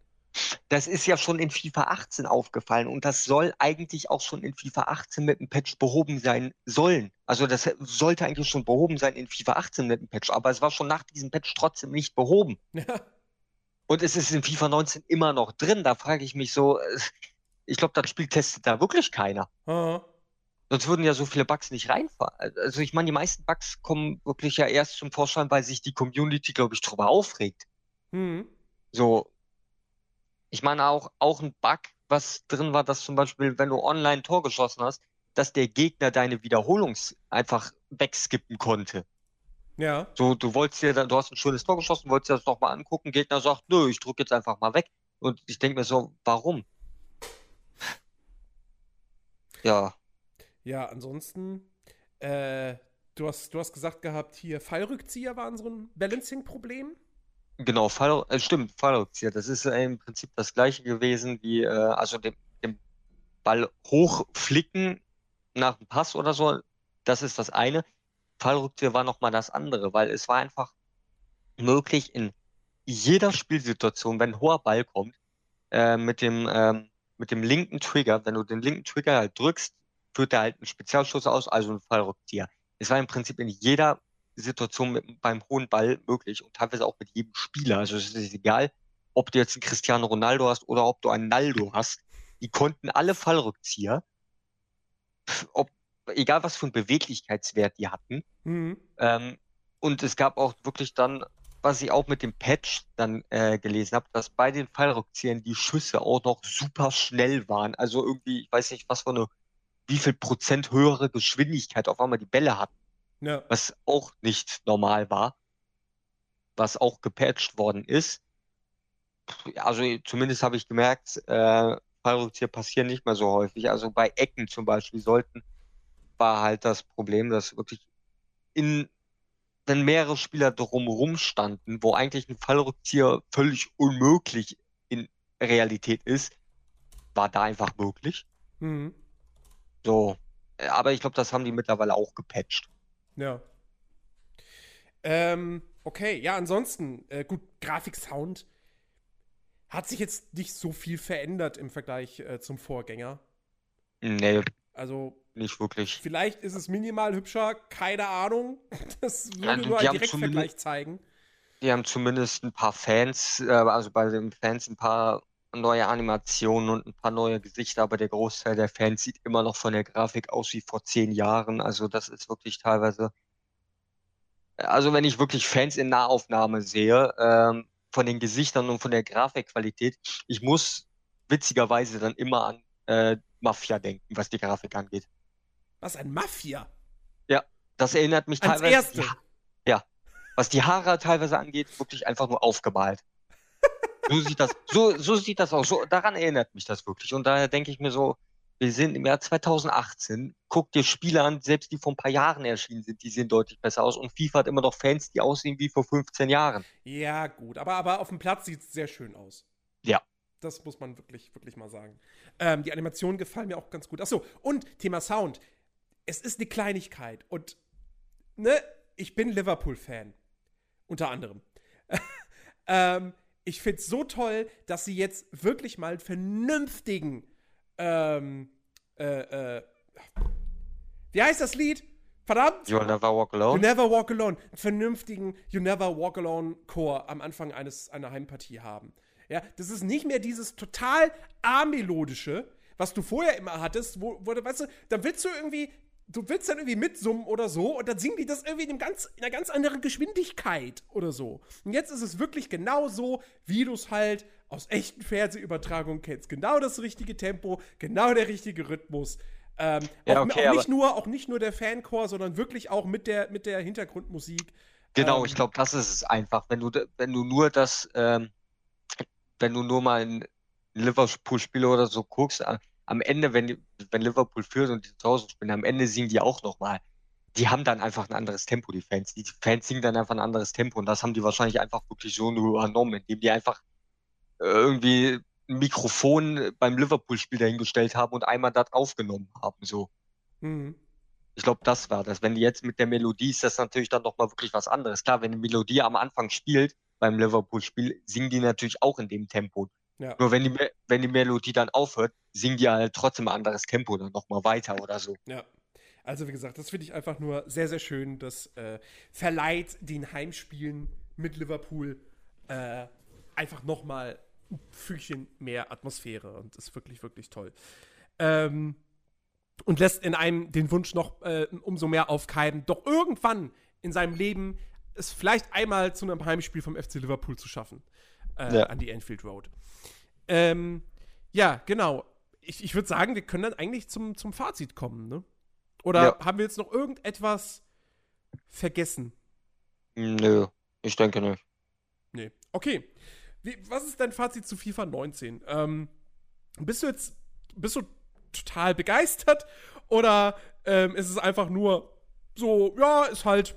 Das ist ja schon in FIFA 18 aufgefallen und das soll eigentlich auch schon in FIFA 18 mit dem Patch behoben sein sollen. Also das sollte eigentlich schon behoben sein in FIFA 18 mit dem Patch, aber es war schon nach diesem Patch trotzdem nicht behoben. Ja. Und es ist in FIFA 19 immer noch drin. Da frage ich mich so, äh, ich glaube, das Spiel testet da wirklich keiner. Aha. Sonst würden ja so viele Bugs nicht reinfahren. Also ich meine, die meisten Bugs kommen wirklich ja erst zum Vorschein, weil sich die Community, glaube ich, drüber aufregt. Hm. So, ich meine auch, auch ein Bug, was drin war, dass zum Beispiel, wenn du online ein Tor geschossen hast, dass der Gegner deine Wiederholungs einfach wegskippen konnte. Ja. So, du wolltest dir, dann- du hast ein schönes Tor geschossen, wolltest dir das nochmal angucken, Gegner sagt, nö, ich drücke jetzt einfach mal weg. Und ich denke mir so, warum? Ja, Ja, ansonsten, äh, du hast, du hast gesagt gehabt, hier Fallrückzieher waren so ein Balancing-Problem. genau, Fall, äh, stimmt, Fallrückzieher. Das ist äh, im Prinzip das gleiche gewesen wie, äh, also den, den Ball hochflicken nach dem Pass oder so. Das ist das eine. Fallrückzieher war nochmal das andere, weil es war einfach möglich in jeder Spielsituation, wenn ein hoher Ball kommt, äh, mit dem, ähm, mit dem linken Trigger, wenn du den linken Trigger halt drückst, führt er halt einen Spezialschuss aus, also einen Fallrückzieher. Es war im Prinzip in jeder Situation mit, beim hohen Ball möglich und teilweise auch mit jedem Spieler. Also es ist egal, ob du jetzt einen Cristiano Ronaldo hast oder ob du einen Naldo hast. Die konnten alle Fallrückzieher, ob, egal was für einen Beweglichkeitswert die hatten. Hm. Ähm, und es gab auch wirklich dann, was ich auch mit dem Patch dann äh, gelesen habe, dass bei den Fallrückziehern die Schüsse auch noch super schnell waren. Also irgendwie, ich weiß nicht, was für eine, wie viel Prozent höhere Geschwindigkeit auf einmal die Bälle hatten, Ja. was auch nicht normal war, was auch gepatcht worden ist. Also zumindest habe ich gemerkt, äh, Fallrückzieher passieren nicht mehr so häufig. Also bei Ecken zum Beispiel sollten, war halt das Problem, dass wirklich in, wenn mehrere Spieler drumherum standen, wo eigentlich ein Fallrückzieher völlig unmöglich in Realität ist, war da einfach möglich. Hm. Aber ich glaube, das haben die mittlerweile auch gepatcht. Ja. Ähm, okay, ja, ansonsten, äh, gut, Grafik, Sound hat sich jetzt nicht so viel verändert im Vergleich äh, zum Vorgänger. Nee, Also, nicht wirklich. vielleicht ist es minimal hübscher, keine Ahnung. Das würde Ja, nur die einen haben Direktvergleich zeigen. Die haben zumindest ein paar Fans, äh, also bei den Fans ein paar neue Animationen und ein paar neue Gesichter, aber der Großteil der Fans sieht immer noch von der Grafik aus wie vor zehn Jahren. Also das ist wirklich teilweise, also wenn ich wirklich Fans in Nahaufnahme sehe, ähm, von den Gesichtern und von der Grafikqualität, ich muss witzigerweise dann immer an äh, Mafia denken, was die Grafik angeht. Was, ein Mafia? Ja, das erinnert mich Ans teilweise. Erste. Die, ja, was die Haare teilweise angeht, wirklich einfach nur aufgemalt. So sieht das, so, so sieht das aus. So, daran erinnert mich das wirklich. Und daher denke ich mir so, wir sind im Jahr 2018. Guck dir Spiele an, selbst die vor ein paar Jahren erschienen sind, die sehen deutlich besser aus. Und FIFA hat immer noch Fans, die aussehen wie vor 15 Jahren. Ja, gut. Aber, aber auf dem Platz sieht es sehr schön aus. Ja. Das muss man wirklich, wirklich mal sagen. Ähm, die Animationen gefallen mir auch ganz gut. Achso, und Thema Sound. Es ist eine Kleinigkeit. Und, ne, ich bin Liverpool-Fan. Unter anderem. ähm, ich finde es so toll, dass sie jetzt wirklich mal einen vernünftigen, ähm, äh, äh, wie heißt das Lied? Verdammt! You'll never walk You alone. Never Walk Alone, einen vernünftigen You Never Walk Alone Chor am Anfang eines, einer Heimpartie haben. Ja, das ist nicht mehr dieses total amelodische, was du vorher immer hattest, wo, wo du, weißt du, dann willst du irgendwie, du willst dann irgendwie mitsummen oder so und dann singen die das irgendwie in, ganz, in einer ganz anderen Geschwindigkeit oder so. Und jetzt ist es wirklich genau so, wie du es halt aus echten Fernsehübertragungen kennst. Genau das richtige Tempo, genau der richtige Rhythmus. Ähm, Ja, auch, okay, auch, nicht nur, auch nicht nur der Fanchor, sondern wirklich auch mit der, mit der Hintergrundmusik. Genau, Ähm, ich glaube, das ist es einfach. Wenn du, wenn du nur das, ähm, wenn du nur mal ein Liverpool-Spiel oder so guckst, a- am Ende, wenn, wenn Liverpool führt und die zu Hause spielen, am Ende singen die auch nochmal. Die haben dann einfach ein anderes Tempo, die Fans. Die Fans singen dann einfach ein anderes Tempo und das haben die wahrscheinlich einfach wirklich so nur übernommen, indem die einfach äh, irgendwie ein Mikrofon beim Liverpool-Spiel dahingestellt haben und einmal da draufgenommen haben, so. Mhm. Ich glaube, das war das. Wenn die jetzt mit der Melodie ist, das natürlich dann nochmal wirklich was anderes. Klar, wenn die Melodie am Anfang spielt, beim Liverpool-Spiel, singen die natürlich auch in dem Tempo. Ja. Nur wenn die, wenn die Melodie dann aufhört, singen die halt trotzdem ein anderes Tempo dann nochmal weiter oder so. Ja. Also, wie gesagt, das finde ich einfach nur sehr, sehr schön. Das äh, verleiht den Heimspielen mit Liverpool äh, einfach nochmal ein Fügchen mehr Atmosphäre und ist wirklich, wirklich toll. Ähm, und lässt in einem den Wunsch noch äh, umso mehr aufkeimen, doch irgendwann in seinem Leben es vielleicht einmal zu einem Heimspiel vom FC Liverpool zu schaffen. Äh, Ja. An die Anfield Road. Ähm, ja, genau. Ich, ich würde sagen, wir können dann eigentlich zum, zum Fazit kommen, ne? Oder Ja. haben wir jetzt noch irgendetwas vergessen? Nö, ich denke nicht. Nee. Okay. Wie, was ist dein Fazit zu FIFA 19? Ähm, bist du jetzt bist du total begeistert oder ähm, ist es einfach nur so, ja, ist halt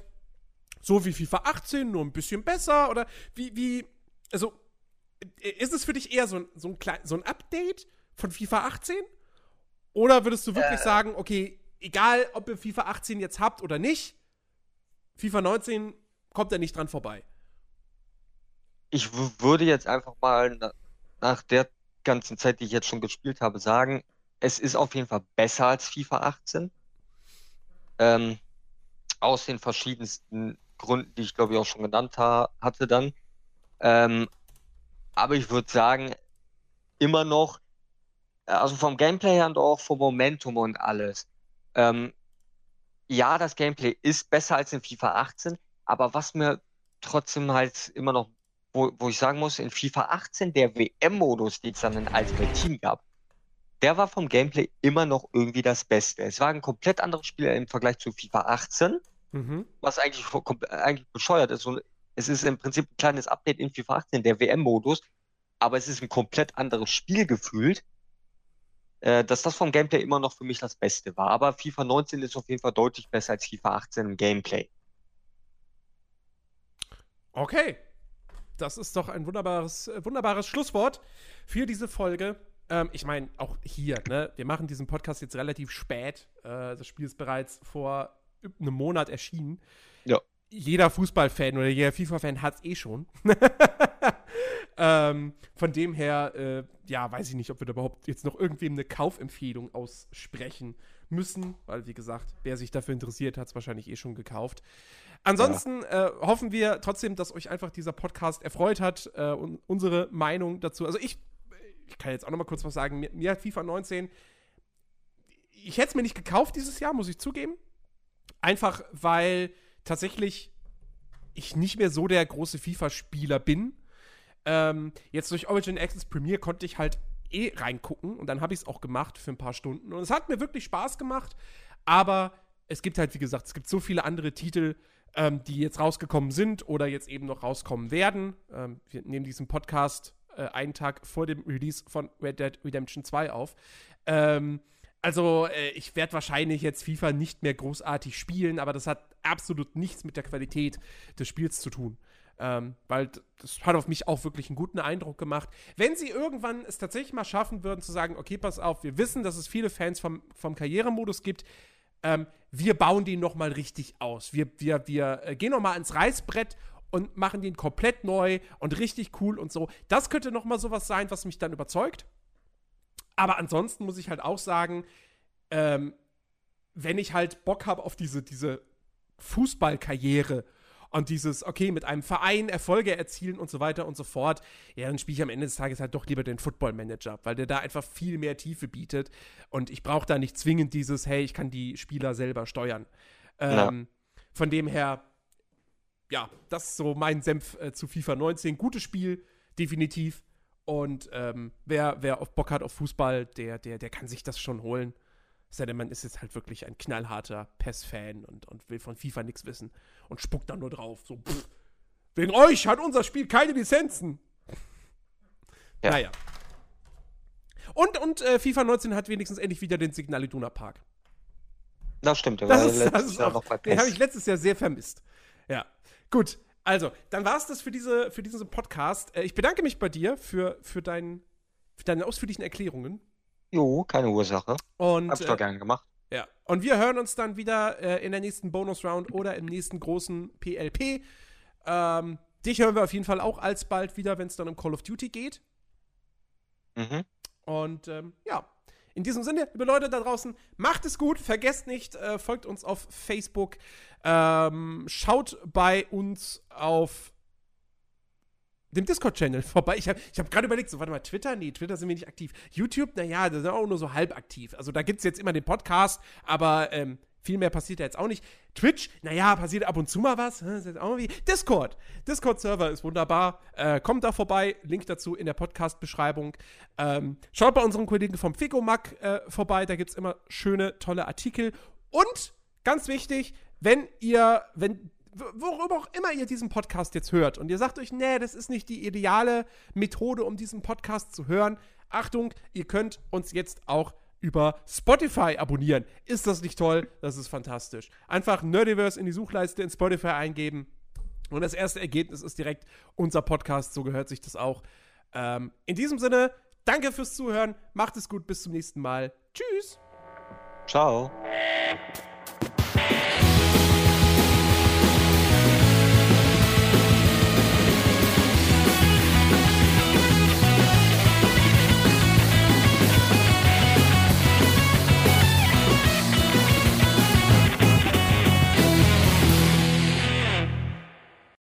so wie FIFA 18, nur ein bisschen besser oder wie, wie, also ist es für dich eher so ein, so ein, klein, so ein Update von FIFA 18? Oder würdest du wirklich sagen, okay, egal ob ihr FIFA 18 jetzt habt oder nicht, FIFA 19 kommt er nicht dran vorbei? Ich würde jetzt einfach mal na, nach der ganzen Zeit, die ich jetzt schon gespielt habe, sagen, es ist auf jeden Fall besser als FIFA 18. Ähm, aus den verschiedensten Gründen, die ich glaube ich auch schon genannt ha hatte dann. Ähm, aber ich würde sagen, immer noch, äh, also vom Gameplay her und auch vom Momentum und alles. Ähm, ja, das Gameplay ist besser als in FIFA 18, aber was mir trotzdem halt immer noch, wo, wo ich sagen muss, in FIFA 18, der WM-Modus, den es dann in Ultimate Team gab, der war vom Gameplay immer noch irgendwie das Beste. Es war ein komplett anderes Spiel im Vergleich zu FIFA 18 Mhm. was eigentlich, eigentlich bescheuert ist. Und es ist im Prinzip ein kleines Update in FIFA 18, der WM-Modus, aber es ist ein komplett anderes Spiel gefühlt, äh, dass das vom Gameplay immer noch für mich das Beste war. Aber FIFA 19 ist auf jeden Fall deutlich besser als FIFA 18 im Gameplay. Okay. Das ist doch ein wunderbares, äh, wunderbares Schlusswort für diese Folge. Ähm, ich meine, auch hier, ne? Wir machen diesen Podcast jetzt relativ spät. Äh, das Spiel ist bereits vor einem Monat erschienen. Ja. Jeder Fußballfan oder jeder FIFA-Fan hat es eh schon. ähm, von dem her, äh, ja, weiß ich nicht, ob wir da überhaupt jetzt noch irgendwem eine Kaufempfehlung aussprechen müssen, weil, wie gesagt, wer sich dafür interessiert, hat es wahrscheinlich eh schon gekauft. Ansonsten äh, hoffen wir trotzdem, dass euch einfach dieser Podcast erfreut hat äh, und unsere Meinung dazu. Also ich, ich kann jetzt auch noch mal kurz was sagen. Mir, mir hat FIFA 19, ich hätte es mir nicht gekauft dieses Jahr, muss ich zugeben. Einfach weil tatsächlich ich nicht mehr so der große FIFA-Spieler bin. Ähm, jetzt durch Origin Access Premier konnte ich halt eh reingucken und dann habe ich es auch gemacht für ein paar Stunden und es hat mir wirklich Spaß gemacht, aber es gibt halt, wie gesagt, es gibt so viele andere Titel, ähm, die jetzt rausgekommen sind oder jetzt eben noch rauskommen werden. Ähm, wir nehmen diesen Podcast äh, einen Tag vor dem Release von Red Dead Redemption 2 auf. Ähm, also, äh, ich werde wahrscheinlich jetzt FIFA nicht mehr großartig spielen, aber das hat absolut nichts mit der Qualität des Spiels zu tun. Ähm, weil das hat auf mich auch wirklich einen guten Eindruck gemacht. Wenn sie irgendwann es tatsächlich mal schaffen würden, zu sagen, okay, pass auf, wir wissen, dass es viele Fans vom, vom Karrieremodus gibt, ähm, wir bauen den noch mal richtig aus. Wir, wir, wir äh, gehen noch mal ans Reißbrett und machen den komplett neu und richtig cool und so. Das könnte noch mal sowas sein, was mich dann überzeugt. Aber ansonsten muss ich halt auch sagen, ähm, wenn ich halt Bock habe auf diese, diese Fußballkarriere und dieses, okay, mit einem Verein Erfolge erzielen und so weiter und so fort, ja, dann spiele ich am Ende des Tages halt doch lieber den Football Manager, weil der da einfach viel mehr Tiefe bietet und ich brauche da nicht zwingend dieses, hey, ich kann die Spieler selber steuern. Ähm, ja. Von dem her, ja, das ist so mein Senf äh, zu FIFA 19. Gutes Spiel, definitiv. Und ähm, wer, wer auf Bock hat auf Fußball, der, der, der kann sich das schon holen. Sei denn, man ist jetzt halt wirklich ein knallharter PES-Fan und, und will von FIFA nichts wissen und spuckt da nur drauf. So, pff, wegen euch hat unser Spiel keine Lizenzen. Ja. Naja. Und, und äh, FIFA 19 hat wenigstens endlich wieder den Signal Iduna Park. Das stimmt, der das war ist, letztes das Jahr auch, noch bei PES. Den habe ich letztes Jahr sehr vermisst. Ja. Gut, also, dann war es das für, diese, für diesen Podcast. Äh, ich bedanke mich bei dir für, für, dein, für deine ausführlichen Erklärungen. Jo, keine Ursache. Und, Hab's doch äh, gern gemacht. Ja, und wir hören uns dann wieder äh, in der nächsten Bonus-Round oder im nächsten großen PLP. Ähm, dich hören wir auf jeden Fall auch alsbald wieder, wenn es dann um Call of Duty geht. Mhm. Und ähm, ja, in diesem Sinne, liebe Leute da draußen, macht es gut, vergesst nicht, äh, folgt uns auf Facebook, ähm, schaut bei uns auf dem Discord-Channel vorbei. Ich habe ich hab gerade überlegt, so, warte mal, Twitter? Nee, Twitter sind wir nicht aktiv. YouTube, naja, da sind auch nur so halb aktiv. Also da gibt es jetzt immer den Podcast, aber ähm, viel mehr passiert da jetzt auch nicht. Twitch, naja, passiert ab und zu mal was. Discord. Discord-Server ist wunderbar. Äh, kommt da vorbei. Link dazu in der Podcast-Beschreibung. Ähm, schaut bei unseren Kollegen vom Figomac äh, vorbei. Da gibt es immer schöne, tolle Artikel. Und ganz wichtig, wenn ihr, wenn worüber auch immer ihr diesen Podcast jetzt hört und ihr sagt euch, nee, das ist nicht die ideale Methode, um diesen Podcast zu hören. Achtung, ihr könnt uns jetzt auch über Spotify abonnieren. Ist das nicht toll? Das ist fantastisch. Einfach Nerdiverse in die Suchleiste in Spotify eingeben und das erste Ergebnis ist direkt unser Podcast. So gehört sich das auch. Ähm, in diesem Sinne, danke fürs Zuhören. Macht es gut. Bis zum nächsten Mal. Tschüss. Ciao.